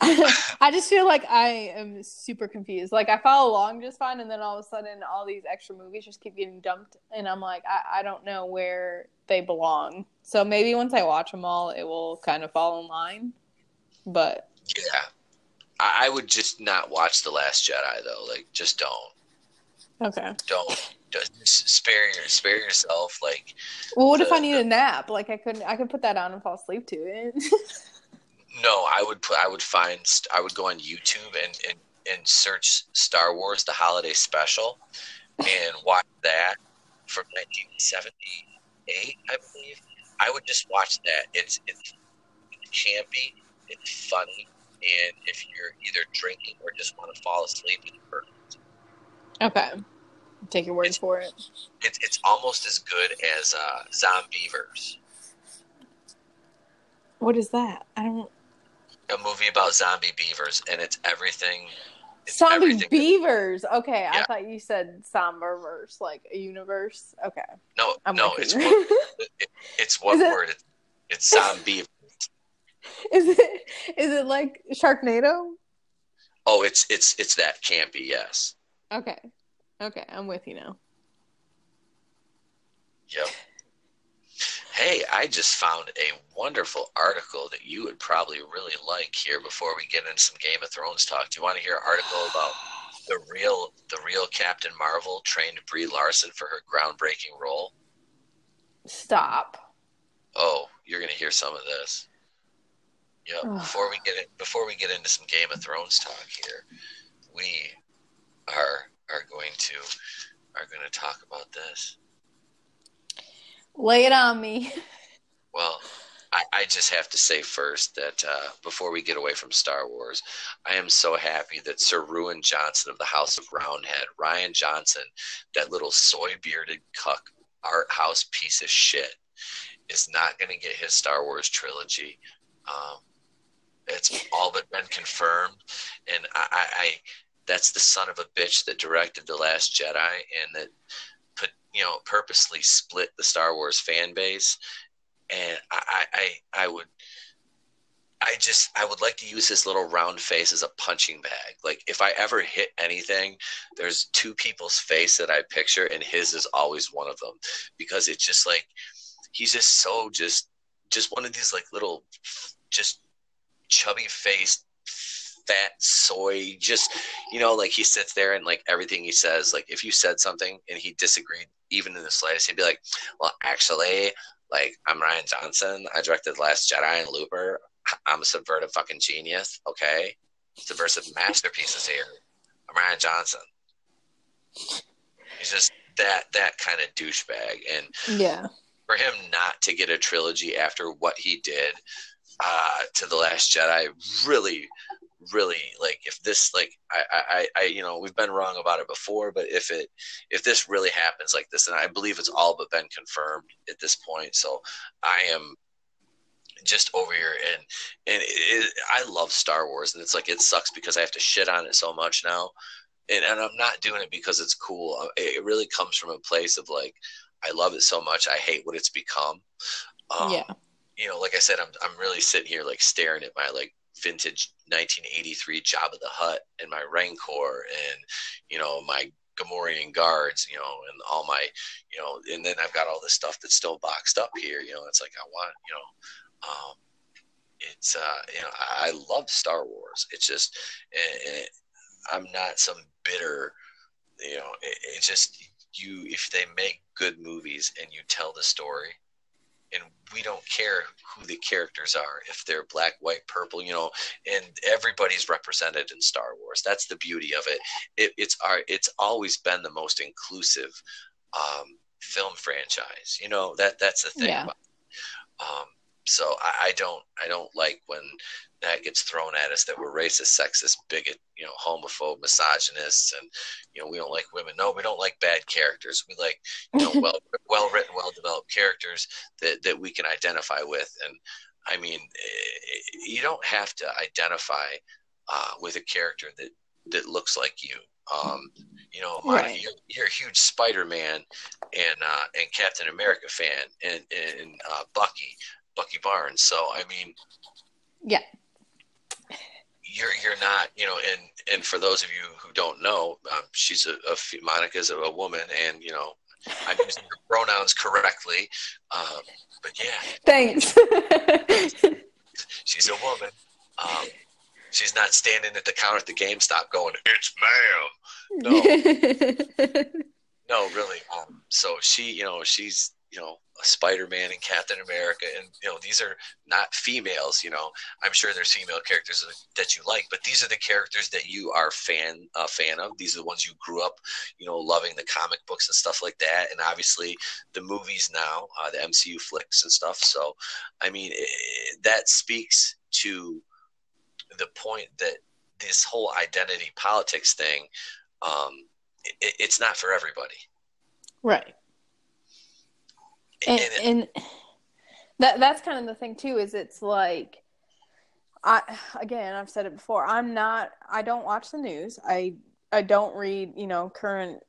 I just feel like I am super confused. Like I follow along just fine, and then all of a sudden, all these extra movies just keep getting dumped, and I'm like, I, I don't know where they belong. So maybe once I watch them all, it will kind of fall in line. But yeah, I, I would just not watch the Last Jedi though. Like, just don't. Okay. Don't. Just spare your spare yourself. Like. Well, what the, if I need the, a nap? Like I couldn't. I could put that on and fall asleep to it. No, I would put. I would find. I would go on YouTube and and, and search Star Wars: The Holiday Special, and watch that from 1978, I believe. I would just watch that. It's it's campy, it's funny, and if you're either drinking or just want to fall asleep, it's perfect. Okay, take your word it's, for it. It's it's almost as good as uh, Zombeavers. What is that? I don't a movie about zombie beavers, and it's everything. It's zombie everything beavers. That, okay, yeah. I thought you said somberverse, like a universe. Okay. No, I'm no, it's one, it, it's one it, word. it's zombie. Is it is it like Sharknado? Oh, it's it's it's that campy. Yes. Okay. Okay, I'm with you now. Yep. Hey, I just found a wonderful article that you would probably really like here before we get into some Game of Thrones talk. Do you want to hear an article about the real the real Captain Marvel trained Brie Larson for her groundbreaking role? Stop. Oh, you're going to hear some of this. Yeah, before we get in, before we get into some Game of Thrones talk here, we are are going to are going to talk about this. Lay it on me. Well, I, I just have to say first that uh, before we get away from Star Wars, I am so happy that Sir Ruin Johnson of the House of Roundhead, Rian Johnson, that little soy bearded cuck art house piece of shit, is not going to get his Star Wars trilogy. Um, it's all but been confirmed, and I, I, I, that's the son of a bitch that directed the Last Jedi and that you know purposely split the Star Wars fan base and I, I, I would, I just, I would like to use his little round face as a punching bag. Like if I ever hit anything, there's two people's face that I picture, and his is always one of them because it's just like he's just so just, just one of these like little, just chubby faced fat soy just you know like he sits there and like everything he says like if you said something and he disagreed even in the slightest he'd be like well actually like, I'm Rian Johnson. I directed the Last Jedi and Looper. I'm a subversive fucking genius. Okay, subversive masterpieces here. I'm Rian Johnson. He's just that that kind of douchebag, and yeah, for him not to get a trilogy after what he did uh, to the Last Jedi really really like if this like I, I i you know we've been wrong about it before but if it if this really happens like this and i believe it's all but been confirmed at this point so i am just over here and and it, i love star wars and it's like it sucks because i have to shit on it so much now and, and i'm not doing it because it's cool. Uh, it really comes from a place of like i love it so much i hate what it's become. Um, yeah. you know like i said i'm, I'm really sitting here like staring at my like vintage 1983 Jabba the Hutt and my Rancor and you know my Gamorrean guards, you know, and all my, you know, and then I've got all this stuff that's still boxed up here. You know, it's like I want, you know, um, it's uh, you know, I love Star Wars. It's just, it, I'm not some bitter, you know, it, it's just you. If they make good movies and you tell the story, and we don't care who the characters are. If they're black white purple you know and everybody's represented in star wars. That's the beauty of it, it it's our it's always been the most inclusive um, film franchise. You know that that's the thing yeah. um, so I, I don't i don't like when that gets thrown at us that we're racist, sexist, bigot, you know, homophobe, misogynists, and you know we don't like women. No, we don't like bad characters. We like you know well well written, well developed characters that that we can identify with. And I mean, eh, you don't have to identify uh, with a character that that looks like you. Um, you know, right. you're, you're, a huge Spider-Man and uh, and Captain America fan, and and uh, Bucky, Bucky Barnes. So I mean, yeah, you're you're not you know and and for those of you who don't know um, she's a, a monica's a, a, woman and you know i'm using her pronouns correctly um, but yeah thanks she's a woman um, she's not standing at the counter at the GameStop going, "It's ma'am." No, no, really. Um, so she, you know, she's you know Spider-Man and Captain America, and you know these are not females. You know, I'm sure there's female characters that you like, but these are the characters that you are fan a fan of. These are the ones you grew up, you know, loving the comic books and stuff like that, and obviously the movies now, uh, the MCU flicks and stuff. So, I mean, it, that speaks to the point that this whole identity politics thing, um, it, it's not for everybody. Right and, and that that's kind of the thing too is it's like I again I've said it before I'm not I don't watch the news. I I don't read you know current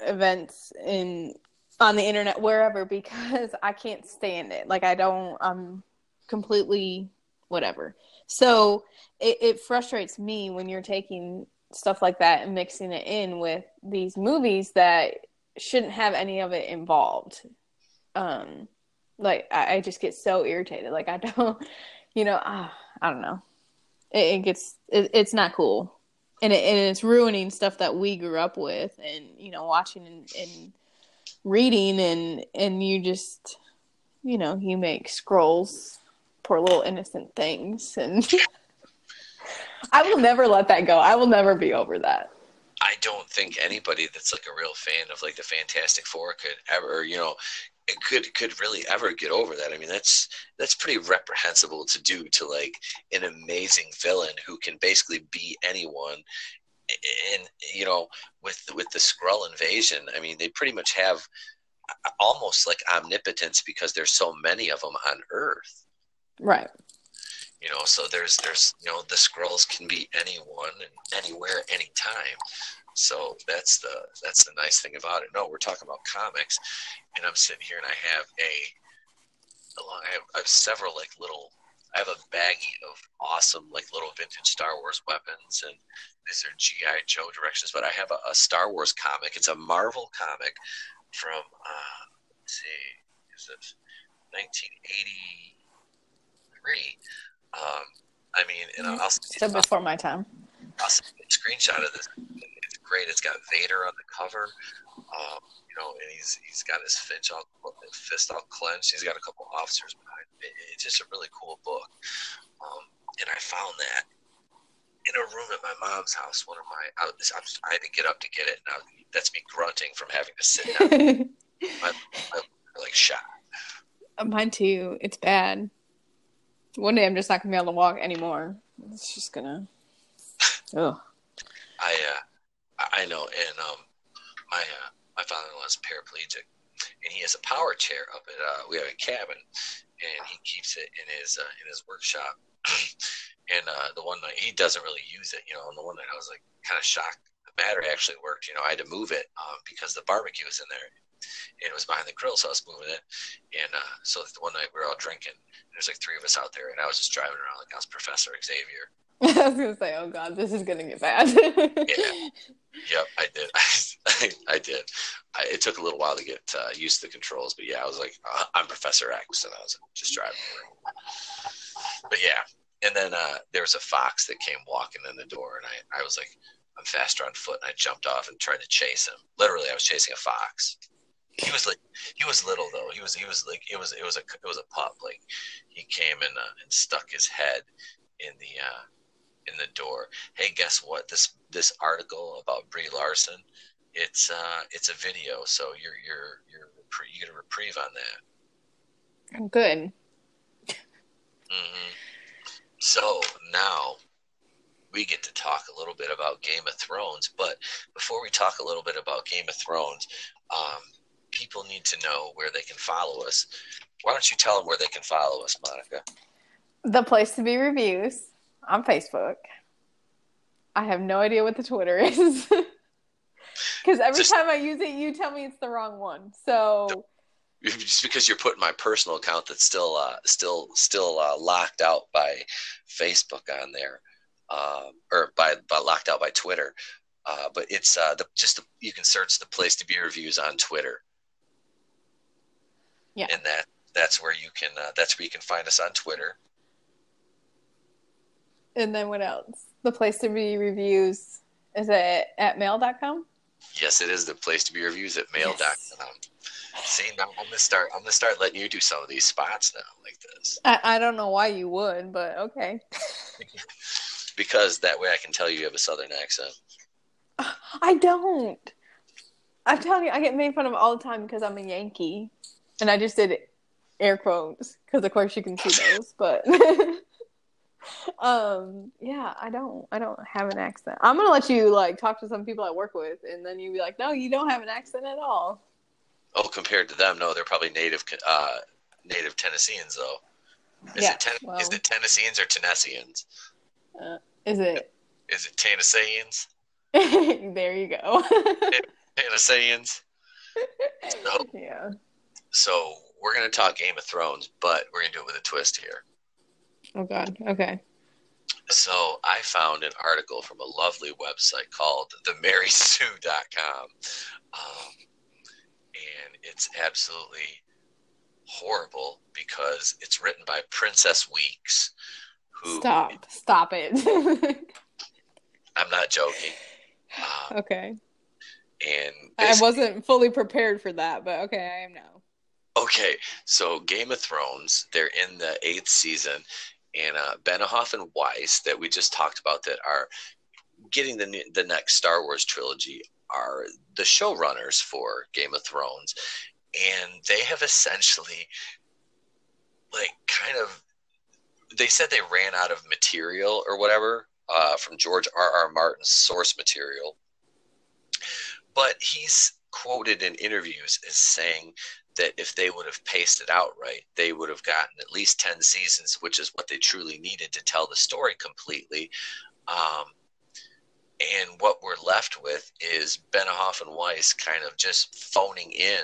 events in on the internet wherever because I can't stand it. Like I don't I'm completely whatever. So it, it frustrates me when you're taking stuff like that and mixing it in with these movies that shouldn't have any of it involved um like I, I just get so irritated. Like i don't you know uh, i don't know. It, it gets it, it's not cool. And, it, and it's ruining stuff that we grew up with and you know watching and, and reading and and you just you know you make Skrulls poor little innocent things and i will never let that go. I will never be over that. I don't think anybody that's like a real fan of like the Fantastic Four could ever, you know, could could really ever get over that. I mean, that's that's pretty reprehensible to do to like an amazing villain who can basically be anyone. And you know, with with the Skrull invasion, I mean, they pretty much have almost like omnipotence because there's so many of them on Earth. Right. You know, so there's there's you know the Skrulls can be anyone and anywhere, anytime. So that's the that's the nice thing about it. No, we're talking about comics, and I'm sitting here and I have a, I have, I have several like little. I have a baggie of awesome like little vintage Star Wars weapons, and these are GI Joe directions. But I have a, a Star Wars comic. It's a Marvel comic from uh, let's see, is it 1983? Um, I mean, and I'll, I'll still before my time. I'll send a screenshot of this great. It's got Vader on the cover, um, you know, and he's he's got his fist all fist all clenched. He's got a couple officers behind. It, it's just a really cool book, um, and I found that in a room at my mom's house. One of my I, I had to get up to get it. Now that's me grunting from having to sit down. my, my, like shot. Mine too. It's bad. One day I'm just not gonna be able to walk anymore. It's just gonna. Oh. I uh, I know, and um, my uh, my father-in-law is paraplegic, and he has a power chair up at uh, we have a cabin, and he keeps it in his uh, in his workshop. and uh, the one night he doesn't really use it, you know. And the one night I was like kind of shocked. The battery actually worked. You know, I had to move it um, because the barbecue was in there, and it was behind the grill, so I was moving it. And uh, so the one night we were all drinking. And there's like three of us out there, and I was just driving around like I was Professor Xavier. I was gonna say, oh god, this is gonna get bad. yeah. Yep, I did. I, I did. I, it took a little while to get uh, used to the controls, but yeah, I was like, uh, I'm Professor X, and I was just driving. But yeah, and then uh, there was a fox that came walking in the door, and I, I was like, I'm faster on foot, and I jumped off and tried to chase him. Literally, I was chasing a fox. He was like, he was little though. He was, he was like, it was, it was a, it was a pup. Like, he came and uh, and stuck his head in the uh, in the door. Hey, guess what? This this article about Brie Larson, it's uh, it's a video, so you're you're you're you get a reprieve on that. I'm good. Mm-hmm. So now we get to talk a little bit about Game of Thrones. But before we talk a little bit about Game of Thrones, um, people need to know where they can follow us. Why don't you tell them where they can follow us, Monica? The place to be reviews on Facebook. I have no idea what the Twitter is. Because every just, time I use it, you tell me it's the wrong one. So just because you're putting my personal account that's still uh, still still uh, locked out by Facebook on there, um, or by, by locked out by Twitter. Uh, but it's uh, the, just the, you can search the place to be reviews on Twitter. Yeah, and that that's where you can uh, that's where you can find us on Twitter. And then what else? The place to be reviews is it at mail.com? Yes, it is the place to be reviews at mail.com. Yes. See, now I'm gonna start. I'm gonna start letting you do some of these spots now, like this. I, I don't know why you would, but okay. because that way I can tell you you have a southern accent. I don't. I'm telling you, I get made fun of all the time because I'm a Yankee, and I just did air quotes because, of course, you can see those. But um yeah i don't i don't have an accent. I'm gonna let you like talk to some people i work with and then you be like no you don't have an accent at all. Oh compared to them no they're probably native uh native tennesseans though. Is yeah, it ten- well, is it tennesseans or tennesseans? Uh, is it? Is it tennesseans? There you go. Tennesseans? So, yeah. so we're gonna talk game of thrones but we're gonna do it with a twist here Oh God. Okay. So I found an article from a lovely website called themarysue.com. Um, and it's absolutely horrible because it's written by Princess Weekes. Who Stop. Stop it. I'm not joking. Um, okay. And I wasn't fully prepared for that, but okay, I am now. Okay, so Game of Thrones, they're in the eighth season, and uh, Benioff and Weiss that we just talked about that are getting the the next Star Wars trilogy are the showrunners for Game of Thrones, and they have essentially like kind of they said they ran out of material or whatever uh, from George R. R. Martin's source material, but he's quoted in interviews as saying that if they would have paced it out right, they would have gotten at least 10 seasons, which is what they truly needed to tell the story completely. Um, and what we're left with is Benioff and Weiss kind of just phoning in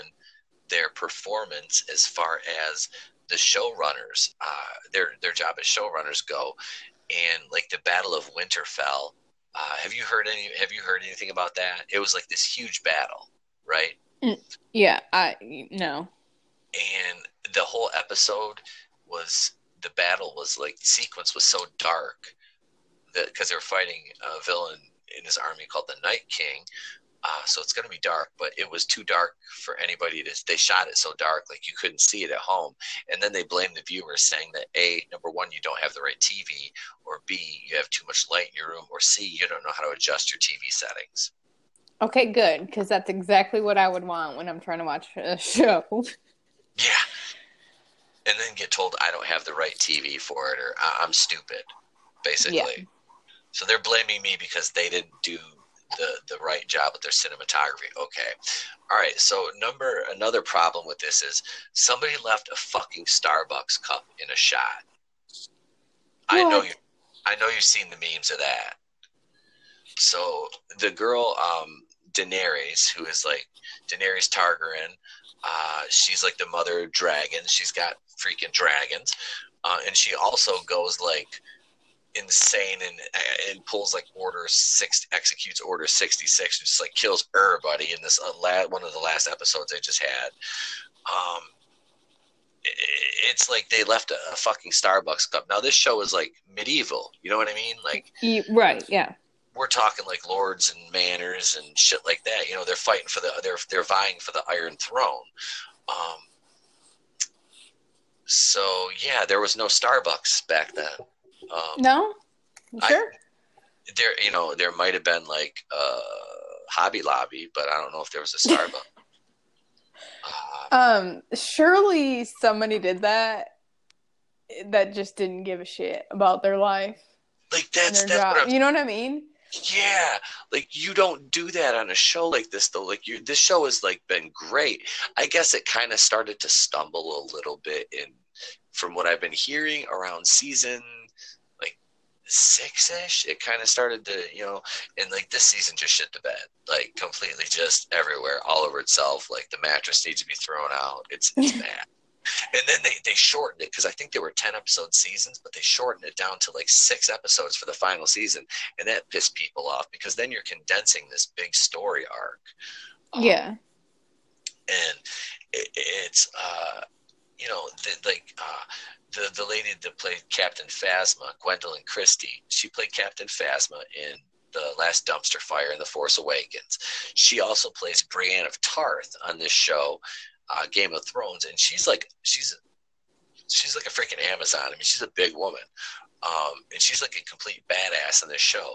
their performance as far as the showrunners, uh, their their job as showrunners go, and like the Battle of Winterfell. Uh, have you heard any? Have you heard anything about that? It was like this huge battle, right? Yeah, I no. And the whole episode was the battle was like the sequence was so dark that because they were fighting a villain in his army called the Night King, uh, so it's going to be dark, but it was too dark for anybody to. They shot it so dark, like you couldn't see it at home. And then they blame the viewers, saying that a number one, you don't have the right TV, or b you have too much light in your room, or c you don't know how to adjust your TV settings. Okay, good, because that's exactly what I would want when I'm trying to watch a show. Yeah, and then get told I don't have the right TV for it, or I'm stupid, basically. Yeah. So they're blaming me because they didn't do the the right job with their cinematography. Okay, all right. So number another problem with this is somebody left a fucking Starbucks cup in a shot. What? I know you. I know you've seen the memes of that. So the girl, um, Daenerys, who is like Daenerys Targaryen, uh, she's like the mother of dragons. She's got freaking dragons, uh, and she also goes like insane and and pulls like order six executes order 66 just like kills everybody in this uh, one of the last episodes they just had. Um it, it's like they left a, a, fucking starbucks cup. Now this show is like medieval. You know what i mean? Like right yeah we're talking like lords and manors and shit like that you know they're fighting for the they're they're vying for the iron throne um so yeah there was no starbucks back then um, no, sure. I, there, you know, there might have been like a Hobby Lobby, but I don't know if there was a Starbucks. uh, um, surely somebody did that that just didn't give a shit about their life. Like that's, that's job. you know what I mean? Yeah, like you don't do that on a show like this though. Like you, this show has like been great. I guess it kind of started to stumble a little bit in, from what I've been hearing around season six ish, it kind of started to, you know, and like this season just shit the bed, like completely just everywhere, all over itself. Like the mattress needs to be thrown out. It's it's bad. And then they they shortened it because I think there were ten episode seasons, but they shortened it down to like six episodes for the final season, and that pissed people off because then you're condensing this big story arc. Um, yeah. And it, it's uh, you know, the, like uh, the the lady that played Captain Phasma, Gwendoline Christie, she played Captain Phasma in the last dumpster fire in The Force Awakens. She also plays Brienne of Tarth on this show, uh, Game of Thrones, and she's like she's she's like a freaking Amazon. I mean, she's a big woman, um, and she's like a complete badass in this show.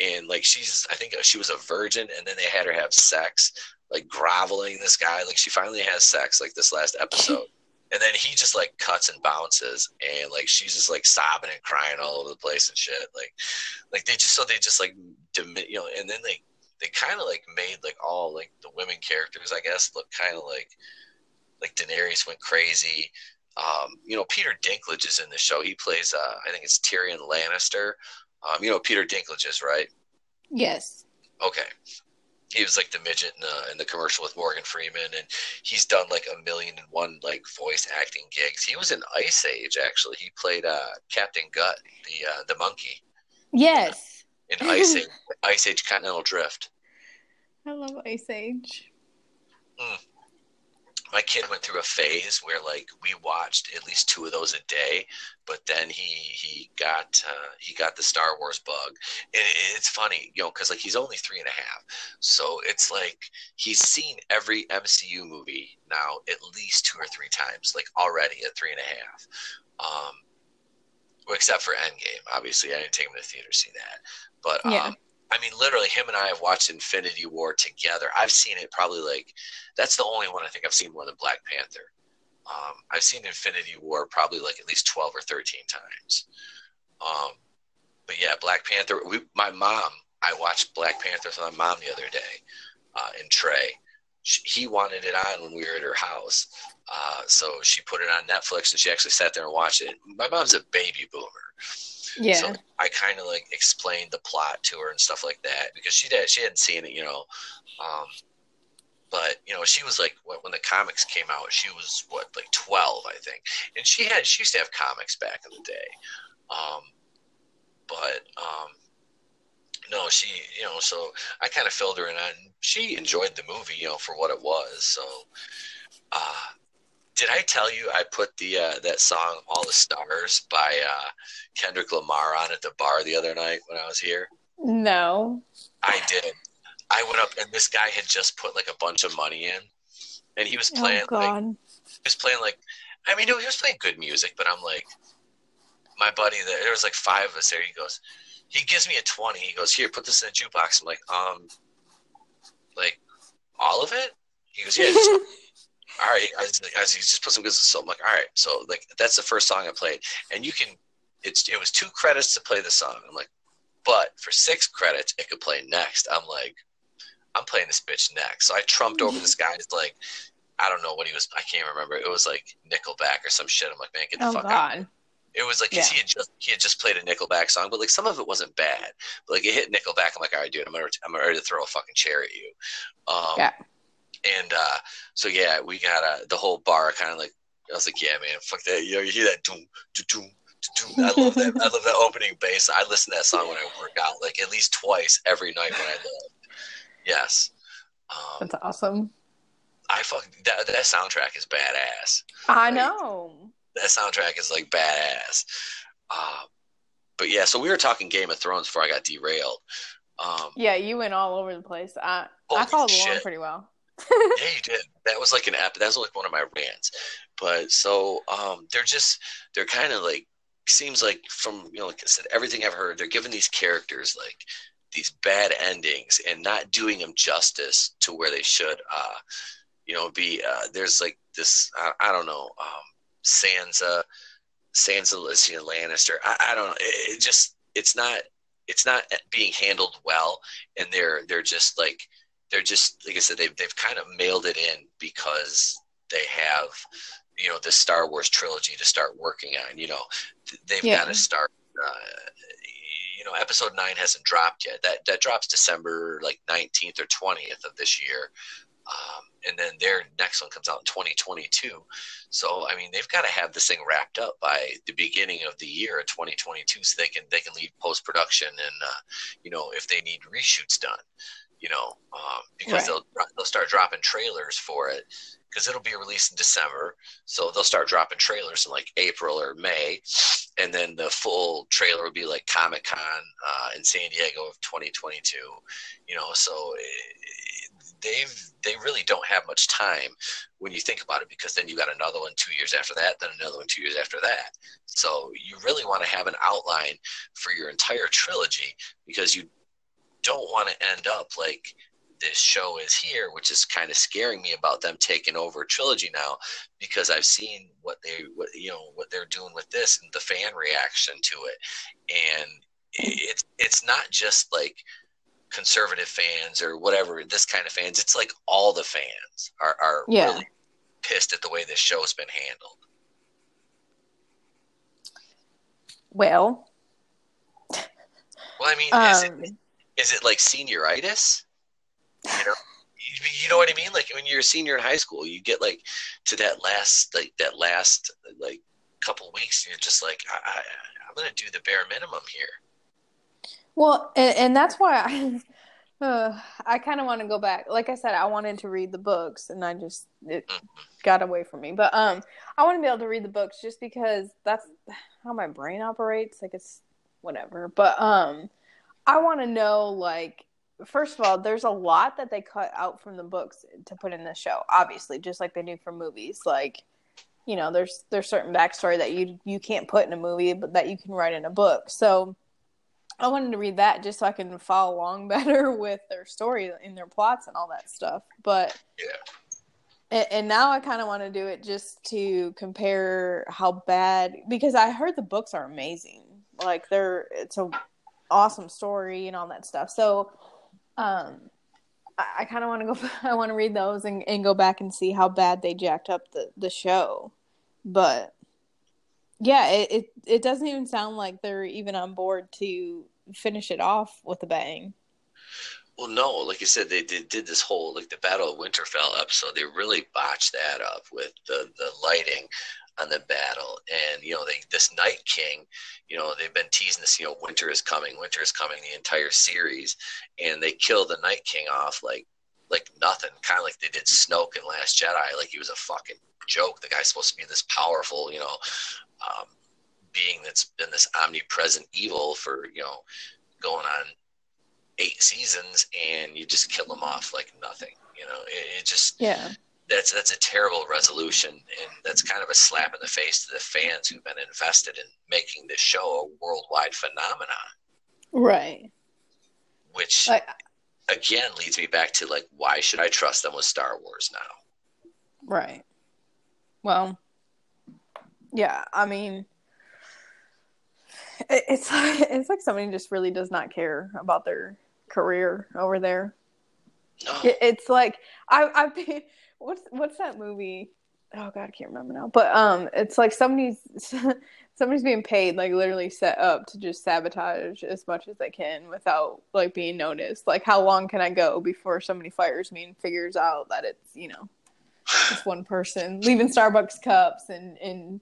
And like she's, I think she was a virgin, and then they had her have sex, like groveling this guy. Like she finally has sex, like this last episode and then he just like cuts and bounces and like she's just like sobbing and crying all over the place and shit like like they just so they just like you know and then they they kind of like made like all like the women characters i guess look kind of like like daenerys went crazy um you know peter dinklage is in the show he plays uh i think it's tyrion lannister um you know peter dinklage is right yes okay he was like the midget in the, in the commercial with Morgan Freeman, and he's done like a million and one like voice acting gigs. He was in Ice Age actually. He played uh, Captain Gutt, the uh, the monkey. Yes. In Ice Age, Ice Age Continental Drift. I love Ice Age. Mm my kid went through a phase where like we watched at least two of those a day but then he he got uh, he got the star wars bug and it's funny you know because like he's only three and a half so it's like he's seen every mcu movie now at least two or three times like already at three and a half um except for endgame obviously i didn't take him to the theater to see that but um, yeah I mean, literally, him and I have watched Infinity War together. I've seen it probably like that's the only one I think I've seen more than Black Panther. Um, I've seen Infinity War probably like at least twelve or thirteen times. Um, but yeah, Black Panther. We, my mom, I watched Black Panther with my mom the other day uh, in Trey. She, he wanted it on when we were at her house, uh, so she put it on Netflix and she actually sat there and watched it. My mom's a baby boomer. Yeah. So I kind of like explained the plot to her and stuff like that because she did she hadn't seen it, you know. Um, but you know, she was like when the comics came out, she was what like twelve, I think, and she had she used to have comics back in the day. Um, but um, no, she you know, so I kind of filled her in on. She enjoyed the movie, you know, for what it was. So, uh, did I tell you I put the uh, that song "All the Stars" by uh, Kendrick Lamar on at the bar the other night when I was here? No, I did. I went up and this guy had just put like a bunch of money in, and he was playing. Oh. Like, he was playing like, I mean, he was playing good music, but I'm like, my buddy, there was like five of us there. He goes, he gives me a twenty. He goes, here, put this in a jukebox. I'm like, um, like all of it. He goes, yeah. All right, I, I, just put some good so I'm like, all right, so like that's the first song I played, and you can, it's it was two credits to play the song. I'm like, but for six credits, it could play next. I'm like, I'm playing this bitch next. So I trumped over this guy. It's like, I don't know what he was. I can't remember. It was like Nickelback or some shit. I'm like, man, get the Oh fuck out. God. It was like 'cause Yeah. he had just he had just played a Nickelback song, but like some of it wasn't bad. But like it hit Nickelback. I'm like, all right, dude, I'm gonna I'm ready to throw a fucking chair at you. Um, Yeah. And uh, so yeah, we got uh, the whole bar kind of like I was like, yeah, man, fuck that. You know, you hear that doom, doom, doom. I love that. I love that opening bass. I listen to that song when I work out, like at least twice every night when I live. Yes. Um, That's awesome. I fuck that. That soundtrack is badass. I Like- know. That soundtrack is like badass. Uh, but yeah, so we were talking Game of Thrones before I got derailed. Um, Yeah, you went all over the place. I I followed along pretty well. yeah, you did. That was like an app. That was like one of my rants. But so um, they're just they're kind of like seems like from you know like I said everything I've heard they're giving these characters like these bad endings and not doing them justice to where they should. Uh, you know, be uh, there's like this I, I don't know um, Sansa Sansa Lysian Lannister. I, I don't know. It, it just it's not it's not being handled well, and they're they're just like they're just like I said they've they've kind of mailed it in because they have you know the Star Wars trilogy to start working on. You know, they've Yeah. got to start. Uh, you know, episode nine hasn't dropped yet. That that drops December like nineteenth or twentieth of this year. Um, and then their next one comes out in 2022. So I mean, they've got to have this thing wrapped up by the beginning of the year of 2022, so they can they can leave post production and uh, you know if they need reshoots done, you know, um, because Right. they'll they'll start dropping trailers for it because it'll be released in December. So they'll start dropping trailers in like April or May, and then the full trailer will be like Comic Con uh, in San Diego of 2022. You know, so eh, they've they really don't have much time when you think about it because then you got another one two years after that, then another one two years after that. So you really want to have an outline for your entire trilogy because you don't want to end up like this show is here, which is kind of scaring me about them taking over trilogy now because I've seen what they what you know what they're doing with this and the fan reaction to it, and it's it's not just like conservative fans or whatever this kind of fans. It's like all the fans are are Yeah. really pissed at the way this show's been handled. Well, Well, I mean, is it um, is it like senioritis? You know, you, know what I mean? Like when you're a senior in high school, you get like to that last like that last like couple weeks, and you're just like, I, I, I'm gonna do the bare minimum here. well, and, and that's why I, uh, I kind of want to go back. Like I said, I wanted to read the books, and I just it Mhm. got away from me. But um, I want to be able to read the books just because that's how my brain operates. Like it's whatever. But um, I want to know like. First of all, there's a lot that they cut out from the books to put in the show. Obviously, just like they do for movies. Like, you know, there's there's certain backstory that you you can't put in a movie, but that you can write in a book. So, I wanted to read that just so I can follow along better with their story and their plots and all that stuff. But Yeah. and, and now I kind of want to do it just to compare how bad because I heard the books are amazing. Like they're it's a awesome story and all that stuff. So um I, I kind of want to go I want to read those and, and go back and see how bad they jacked up the the show. But yeah, it, it it doesn't even sound like they're even on board to finish it off with a bang. Well, no, like you said, they did, did this whole like the Battle of Winterfell episode. They really botched that up with the the lighting on the battle, and you know, they this Night King. You know, they've been teasing this. You know, winter is coming, winter is coming. The entire series, and they kill the Night King off like like nothing. Kind of like they did Snoke in Last Jedi. Like he was a fucking joke. The guy's supposed to be this powerful, you know, um, being that's been this omnipresent evil for you know going on eight seasons and you just kill him off like nothing you know it, it, just Yeah. That's that's a terrible resolution and that's kind of a slap in the face to the fans who've been invested in making this show a worldwide phenomenon Right. which Like again leads me back to like why should i trust them with star wars now Right. Well, yeah. I mean, it, it's like, it's like somebody just really does not care about their career over there. No it's like I I be- what's what's that movie? Oh God, I can't remember now. But um, it's like somebody's somebody's being paid like literally set up to just sabotage as much as they can without like being noticed. Like, how long can I go before somebody fires me and figures out that it's you know just one person leaving Starbucks cups and and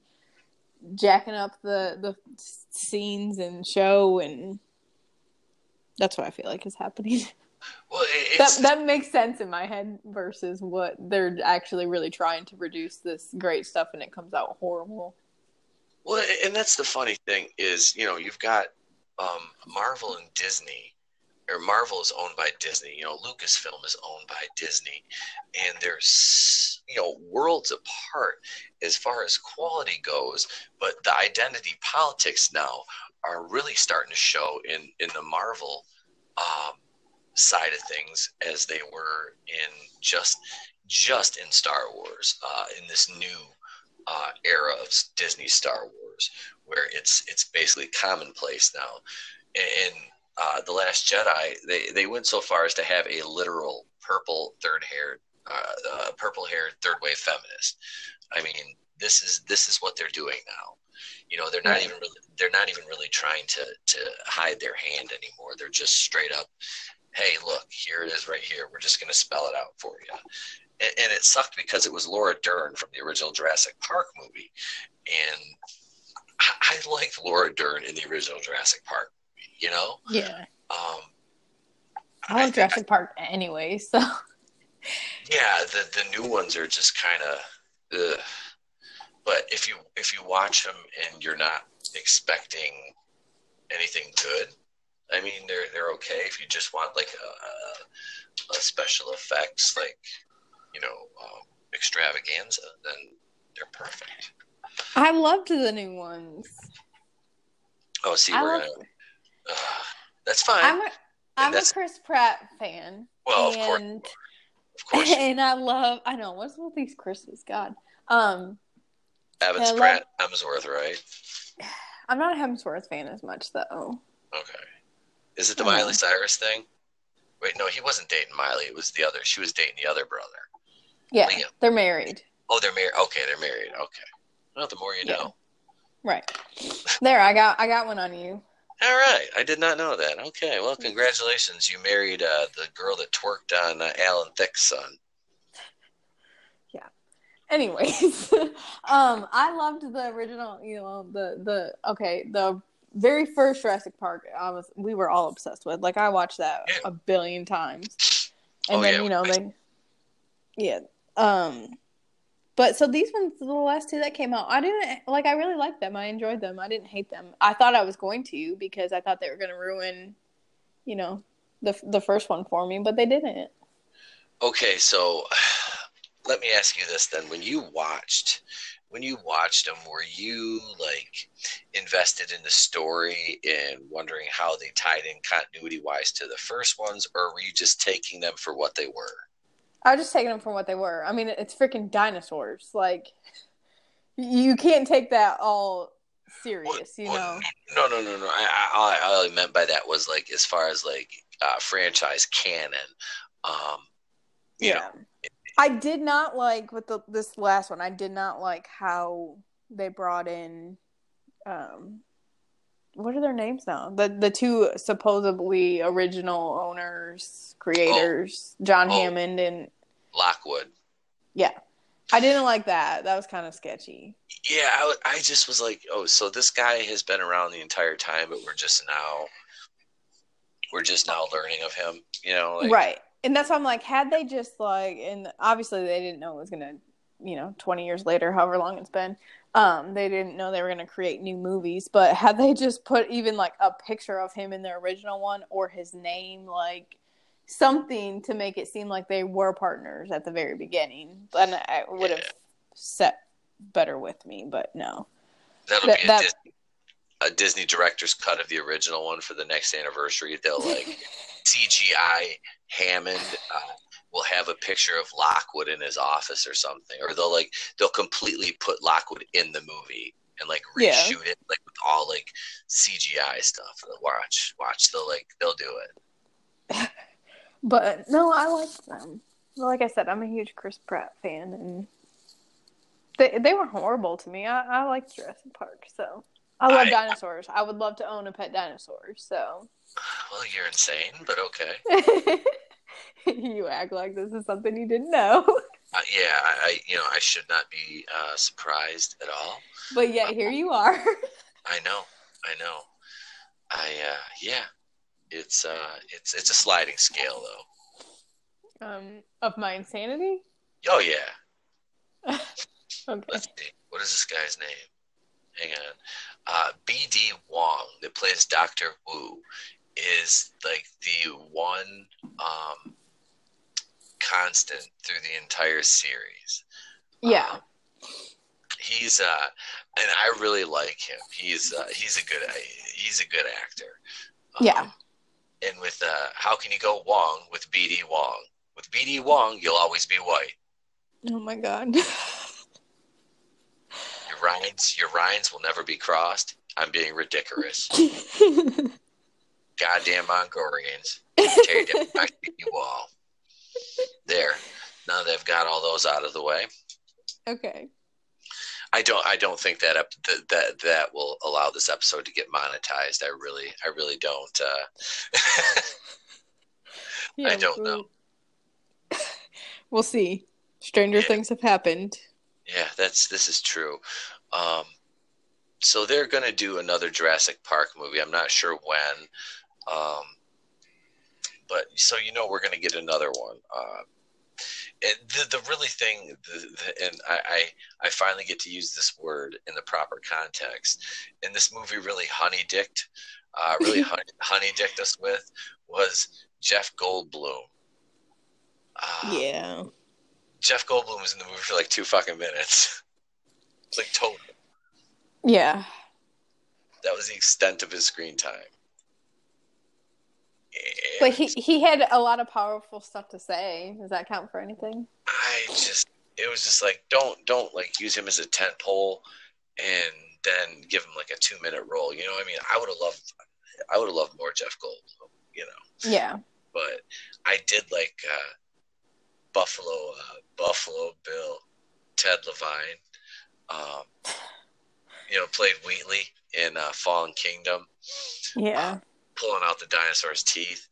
jacking up the the scenes and show and that's what I feel like is happening. well that that makes sense in my head versus what they're actually really trying to produce this great stuff and it comes out horrible. Well, and that's the funny thing is, you know, you've got um, Marvel and Disney, or Marvel is owned by Disney. You know, Lucasfilm is owned by Disney, and there's you know worlds apart as far as quality goes. But the identity politics now are really starting to show in in the Marvel um, side of things as they were in just just in Star Wars uh, in this new uh, era of Disney Star Wars, where it's it's basically commonplace now. And uh, the Last Jedi, they they went so far as to have a literal purple third haired, uh, uh, purple haired third wave feminist. I mean, this is this is what they're doing now. You know, they're not even really they're not even really trying to to hide their hand anymore. They're just straight up, hey, look, here it is right here. We're just going to spell it out for you and, and it sucked because it was Laura Dern from the original Jurassic Park movie, and I, I liked Laura Dern in the original Jurassic Park movie. You know, Yeah. um, I love Jurassic Park anyway, so yeah, the the new ones are just kind of, but if you if you watch them and you're not expecting anything good, I mean they're they're okay. If you just want like a, a, a special effects like you know um, extravaganza, then they're perfect. I loved the new ones. Oh, see, I we're. Uh, that's fine. I'm a I'm a Chris Pratt fan. well, of course, and of course, and I love I know what's with these Chris's God. Um Evans I love- Pratt, Hemsworth, right? I'm not a Hemsworth fan as much though. Okay. Is it the Oh. Miley Cyrus thing? Wait, no, he wasn't dating Miley. It was the other. She was dating the other brother. Yeah, Liam. they're married. Oh, they're married. Okay, they're married. Okay. Well, the more you Yeah. know. Right. There, I got I got one on you. All right, I did not know that. Okay, well, congratulations. You married uh, the girl that twerked on uh, Alan Thicke's son. Yeah. Anyways, um, I loved the original. You know, the the okay, the very first Jurassic Park. I was we were all obsessed with. Like I watched that Yeah. a billion times, and Oh, then yeah, you know they, yeah. Um, but so these ones, the last two that came out, I didn't like. I really liked them. I enjoyed them. I didn't hate them. I thought I was going to because I thought they were going to ruin, you know, the the first one for me, but they didn't. Okay, so let me ask you this then. When you watched when you watched them, were you like invested in the story and wondering how they tied in continuity wise to the first ones, or were you just taking them for what they were? I was just taking them for what they were. I mean, it's freaking dinosaurs. Like, you can't take that all serious, you know? No, no, no, no. I, I, all I meant by that was like as far as like uh, franchise canon. Um, yeah. Know, I did not like with the this last one. I did not like how they brought in um what are their names now? The the two supposedly original owners, creators, oh. John oh. Hammond and Lockwood. Yeah. I didn't like that. That was kind of sketchy. Yeah, I, I just was like, oh, so this guy has been around the entire time, but we're just now, we're just now learning of him, you know? Like, right and that's why I'm like, had they just like, and obviously they didn't know it was gonna, you know, 20 years later, however long it's been, um, they didn't know they were gonna create new movies. But had they just put even like a picture of him in the original one or his name, like something to make it seem like they were partners at the very beginning, then I would have yeah. set better with me. But no, that'll that, be a, that, Disney, a Disney director's cut of the original one for the next anniversary. They'll like. CGI Hammond uh, will have a picture of Lockwood in his office or something, or they'll like they'll completely put Lockwood in the movie and like reshoot yeah. it like with all like CGI stuff. Watch, watch. They'll like they'll do it. but no, I like them. Like I said, I'm a huge Chris Pratt fan, and they they were horrible to me. I I like Jurassic Park, so I love I, dinosaurs. I would love to own a pet dinosaur. So. Well, you're insane, but okay. you act like this is something you didn't know. Uh, yeah, I, you know, I should not be uh, surprised at all. But yet, uh, here you are. I know, I know. I, uh, yeah, it's, uh, it's, it's a sliding scale, though. Um, of my insanity. Oh yeah. okay. What is this guy's name? Hang on uh, BD Wong that plays Doctor Wu is like the one um, constant through the entire series. Yeah. Um, he's uh and I really like him. He's uh he's a good he's a good actor. Um, yeah. And with uh how can you go Wong with BD Wong? With BD Wong, you'll always be white. Oh my god. Rhines, your Rhines will never be crossed. I'm being ridiculous. Goddamn Mongolians. Tear down my wall. There. Now they've got all those out of the way. Okay. I don't. I don't think that up that, that that will allow this episode to get monetized. I really, I really don't. Uh, yeah, I don't know. We'll see. Stranger yeah. things have happened. Yeah, that's this is true. Um, so they're going to do another Jurassic Park movie. I'm not sure when, um, but so you know we're going to get another one. Uh, and the the really thing, the, the, and I, I, I finally get to use this word in the proper context. And this movie really honey dicked, uh, really honey, honey dicked us with was Jeff Goldblum. Uh, yeah. Jeff Goldblum was in the movie for like two fucking minutes. It's like total. Yeah. That was the extent of his screen time. but he he had a lot of powerful stuff to say. Does that count for anything? I just it was just like don't don't like use him as a tent pole and then give him like a two minute role. You know what I mean? I would have loved I would have loved more Jeff Goldblum, you know. Yeah. But I did like uh, Buffalo uh, Buffalo Bill, Ted Levine. Um, you know, played Wheatley in uh, Fallen Kingdom. Yeah. Uh, pulling out the dinosaur's teeth.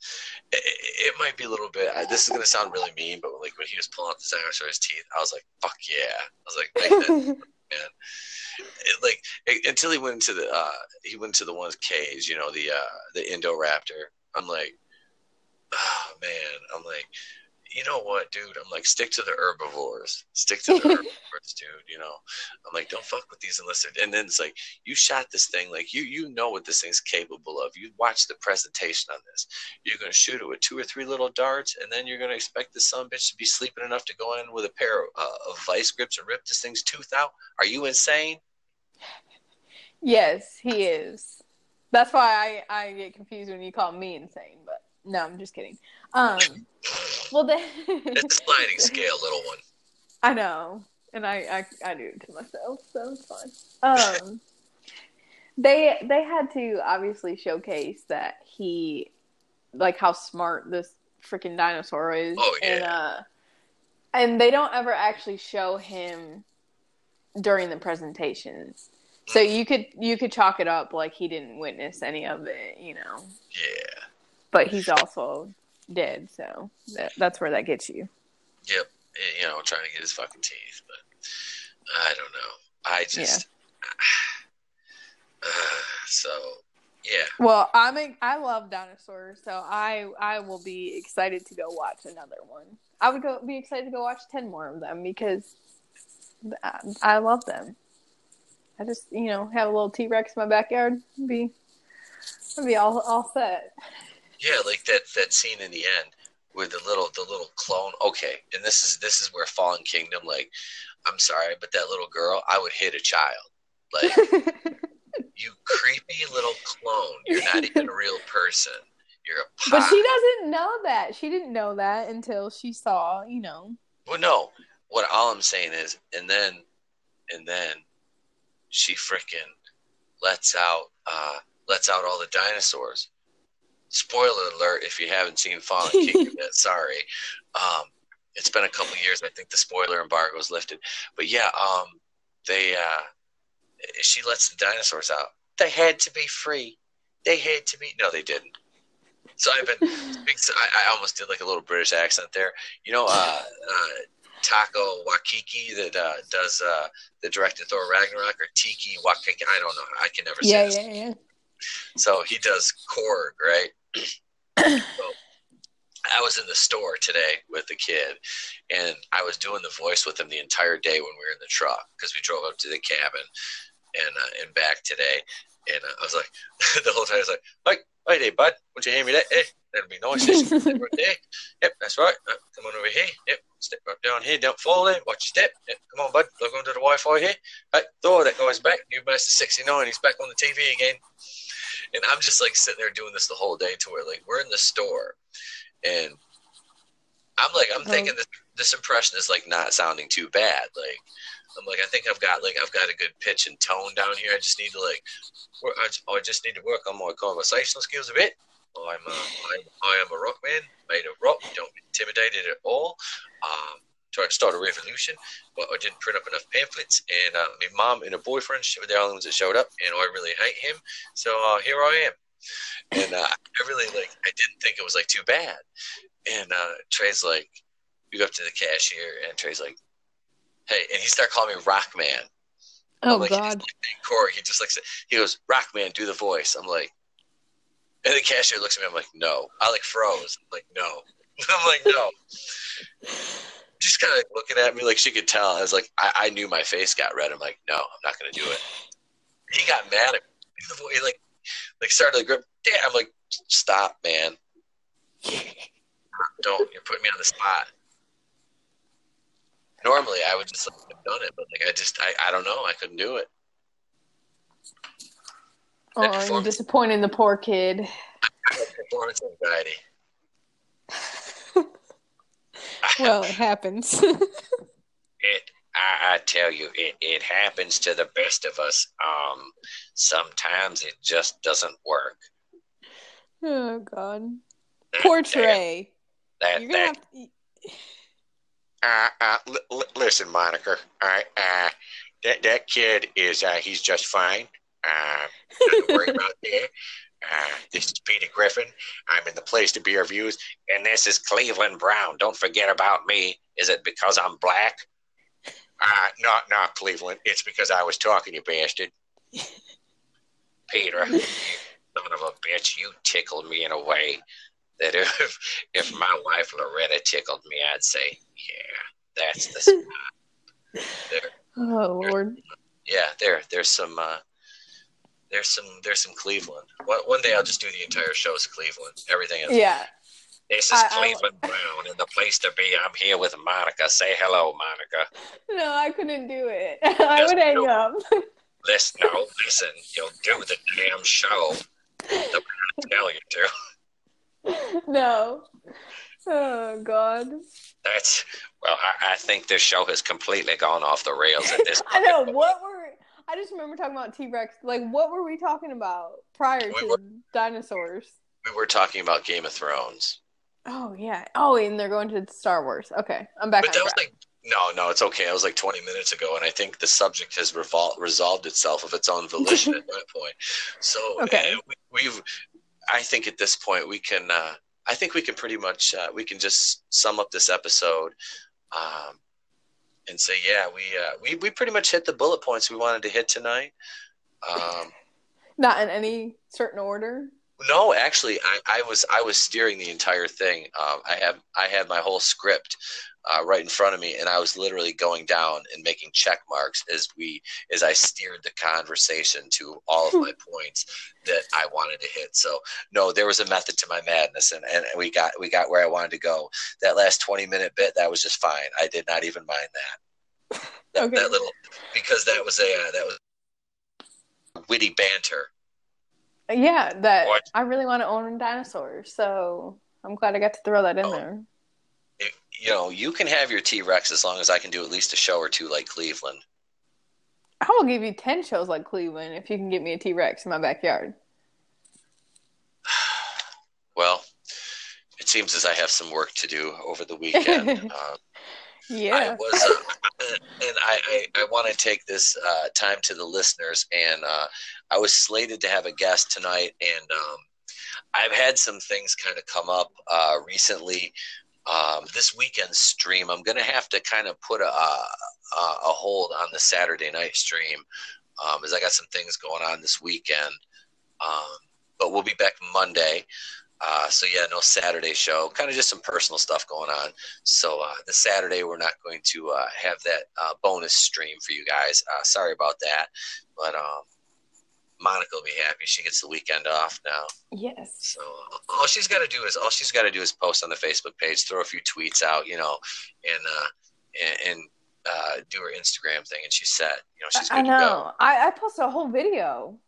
It, it, might be a little bit. Uh, this is going to sound really mean, but like when he was pulling out the dinosaur's teeth, I was like, "Fuck yeah!" I was like, man. It, like it, until he went into the uh, he went to the one's cage, you know, the uh, the Indoraptor. I'm like, oh man, I'm like, you know what, dude? I'm like, stick to the herbivores. Stick to the herbivores, dude. You know, I'm like, don't fuck with these unless they're. And then it's like, you shot this thing. Like, you you know what this thing's capable of. You watch the presentation on this. You're gonna shoot it with two or three little darts, and then you're gonna expect this son bitch to be sleeping enough to go in with a pair of, uh, of vice grips and rip this thing's tooth out. Are you insane? Yes, he is. That's why I, I get confused when you call me insane, but no, I'm just kidding. Um, well, then it's a sliding scale, little one. I know, and I, I I do it to myself, so it's fine. Um, they they had to obviously showcase that he, like, how smart this freaking dinosaur is. Oh yeah. And uh, and they don't ever actually show him during the presentations. So you could you could chalk it up like he didn't witness any of it, you know. Yeah. But he's also dead, so that, that's where that gets you. Yep. You know, trying to get his fucking teeth, but I don't know. I just. Uh, so yeah. Well, I'm a, I love dinosaurs, so I I will be excited to go watch another one. I would go be excited to go watch ten more of them because I, I love them. I just you know have a little T Rex in my backyard, be I'd be all all set. Yeah, like that that scene in the end with the little the little clone. Okay, and this is this is where Fallen Kingdom. Like, I'm sorry, but that little girl, I would hit a child. Like, you creepy little clone. You're not even a real person. You're a but she doesn't know that. She didn't know that until she saw, you know. Well, no. What all I'm saying is, and then, and then, she freaking lets out, uh, lets out all the dinosaurs. Spoiler alert! If you haven't seen Fallen Kingdom yet, sorry. Um, it's been a couple years. I think the spoiler embargo is lifted, but yeah, um, they, uh, she lets the dinosaurs out. They had to be free. They had to be. No, they didn't. So I've been. I, I almost did like a little British accent there. You know, uh, uh, Taco Wakiki that uh, does uh, the directed Thor Ragnarok or Tiki Wakiki. I don't know. I can never say Yeah, this. yeah, yeah. So he does Korg, right? I was in the store today with the kid, and I was doing the voice with him the entire day when we were in the truck because we drove up to the cabin and uh, and back today. And uh, I was like, the whole time I was like, "Hey, hey bud, would you hand me that? Hey, that'd be nice. Yep, that's right. Uh, come on over here. Yep, step right down here. Don't fall there. Watch your step. Yep, come on, bud. Log onto the Wi-Fi here. Hey, Thor, that guy's back. Noob Master 69. He's back on the TV again. And I'm just like sitting there doing this the whole day to where like we're in the store and I'm like I'm thinking this this impression is like not sounding too bad. Like I'm like I think I've got like I've got a good pitch and tone down here. I just need to like work, I, just, I just need to work on my conversational skills a bit. I'm a, I'm, I am a rock man made of rock. Don't be intimidated at all. Um, tried to start a revolution, but I didn't print up enough pamphlets. And uh, my mom and her boyfriend were the only ones that showed up, and I really hate him. So uh, here I am. And uh, I really like. I didn't think it was like too bad. And uh, Trey's like, we go up to the cashier, and Trey's like, "Hey," and he started calling me Rock Man. Oh like, God. like, Corey, he just like he goes, Rock Man, do the voice. I'm like, and the cashier looks at me. I'm like, no. I like froze. I'm like, no. I'm like, no. Kind of looking at me like she could tell. I was like, I, I knew my face got red. I'm like, no, I'm not gonna do it. He got mad at me. Do the voice. He like, like started to grip. Damn. I'm like, stop, man. Don't. You're putting me on the spot. Normally, I would just like, have done it, but like I just, I, I don't know. I couldn't do it. Oh, you're disappointing the poor kid. Performance anxiety. Well, it happens. It, I, I tell you, it, it happens to the best of us. Um, sometimes it just doesn't work. oh God. Poor Trey. That, that, to. uh, uh, li- li- listen, Monica. Right, uh, that that kid is uh, he's just fine. Uh, worry about. Uh, this is Peter Griffin. I'm in the place to be reviews, and this is Cleveland Brown. Don't forget about me. Is it because I'm black? Uh, not not Cleveland. It's because I was talking, you bastard. Peter, you son of a bitch, you tickled me in a way. that if if my wife Loretta tickled me, I'd say, yeah, that's the spot. There, Oh Lord. yeah, there, there's some, uh, there's some, there's some Cleveland. One, one day I'll just do the entire show as Cleveland. Everything is. Yeah. This is I- I- Cleveland Brown, and the place to be. I'm here with Monica. Say hello, Monica. No, I couldn't do it. I would hang up. Listen, no, listen. You'll do the damn show. The tell you to. no. Oh God. That's well. I, I think this show has completely gone off the rails at this. Point. I know. What were I just remember talking about T Rex. Like, what were we talking about prior We to were- dinosaurs? We were talking about Game of Thrones, Oh yeah. Oh, and they're going to Star Wars. Okay, I'm back but on that was like no, no. It's okay. It was like 20 minutes ago, and I think the subject has revol- resolved itself of its own volition at that point. So Okay. uh, we, we've. I think at this point we can. Uh, I think we can pretty much. Uh, we can just sum up this episode. Um, and say, yeah, we, uh, we we pretty much hit the bullet points we wanted to hit tonight. Um, Not in any certain order. No, actually, I, I was I was steering the entire thing. Um, I have I had my whole script uh, right in front of me, and I was literally going down and making check marks as we as I steered the conversation to all of my points that I wanted to hit. So no, there was a method to my madness, and, and we got we got where I wanted to go. That last twenty minute bit that was just fine. I did not even mind that. That, Okay. that little because that was a uh, that was witty banter. Yeah, that What? I really want to own dinosaurs, so I'm glad I got to throw that in Oh. there. You know, you can have your T Rex as long as I can do at least a show or two like Cleveland. I will give you ten shows like Cleveland if you can get me a T Rex in my backyard. Well, it seems as I have some work to do over the weekend. um, I Yeah. was, uh, and I, I, I want to take this uh, time to the listeners. And uh, I was slated to have a guest tonight, and um, I've had some things kind of come up uh, recently. Um, this weekend stream, I'm going to have to kind of put a, a, a hold on the Saturday night stream, um, as I got some things going on this weekend. Um, but we'll be back Monday. Uh, so yeah, no Saturday show. Kind of just some personal stuff going on. So uh, the Saturday we're not going to uh, have that uh, bonus stream for you guys. Uh, sorry about that, but um, Monica will be happy. She gets the weekend off now. Yes. So all she's got to do is all she's got to do is post on the Facebook page, throw a few tweets out, you know, and uh, and, and uh, do her Instagram thing, and she's set. You know, she's good I to go. know. I, I posted a whole video.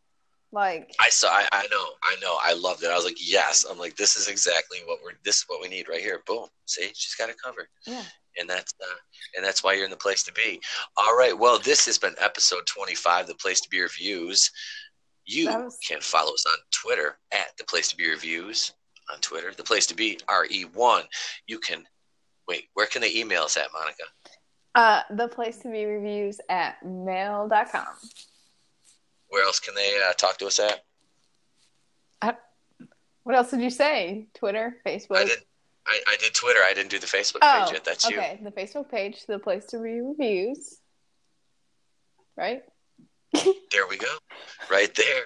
Like I saw. I, I know. I know. I loved it. I was like, yes. I'm like, this is exactly what we're. This is what we need right here. Boom. See, she's got it covered. Yeah. And that's uh, and that's why you're in the place to be. All right. Well, this has been episode 25, the place to be reviews. You was- can follow us on Twitter at the place to be reviews on Twitter. The place to be re1. You can wait. Where can they email us at, Monica? uh the place to be reviews at mail.com. Where else can they uh, talk to us at? What else did you say? Twitter, Facebook. I did. I, I did Twitter. I didn't do the Facebook Oh, page yet. That's you. okay. The Facebook page, the place to be reviews. Right? There we go. Right there.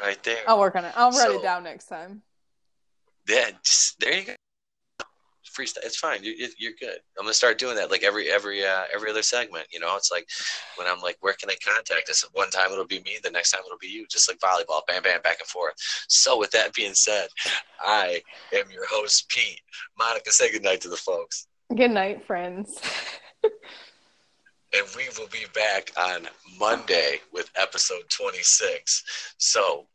Right there. I'll work on it. I'll write So- it down next time. Yeah, just- there you go. Freestyle. It's fine. You, you- you're good. I'm gonna start doing that like every every uh, every other segment. You know, it's like when I'm like, where can they contact us? One time it'll be me. The next time it'll be you. Just like volleyball, bam, bam, back and forth. So with that being said, I am your host Pete. Monica, say good night to the folks, Good night, friends. and we will be back on Monday with episode 26. So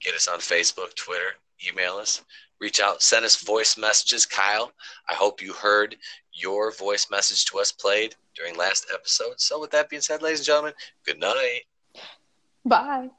get us on Facebook, Twitter, email us, reach out, send us voice messages. Kyle, I hope you heard your voice message to us played during last episode. So, with that being said, ladies and gentlemen, good night. Bye.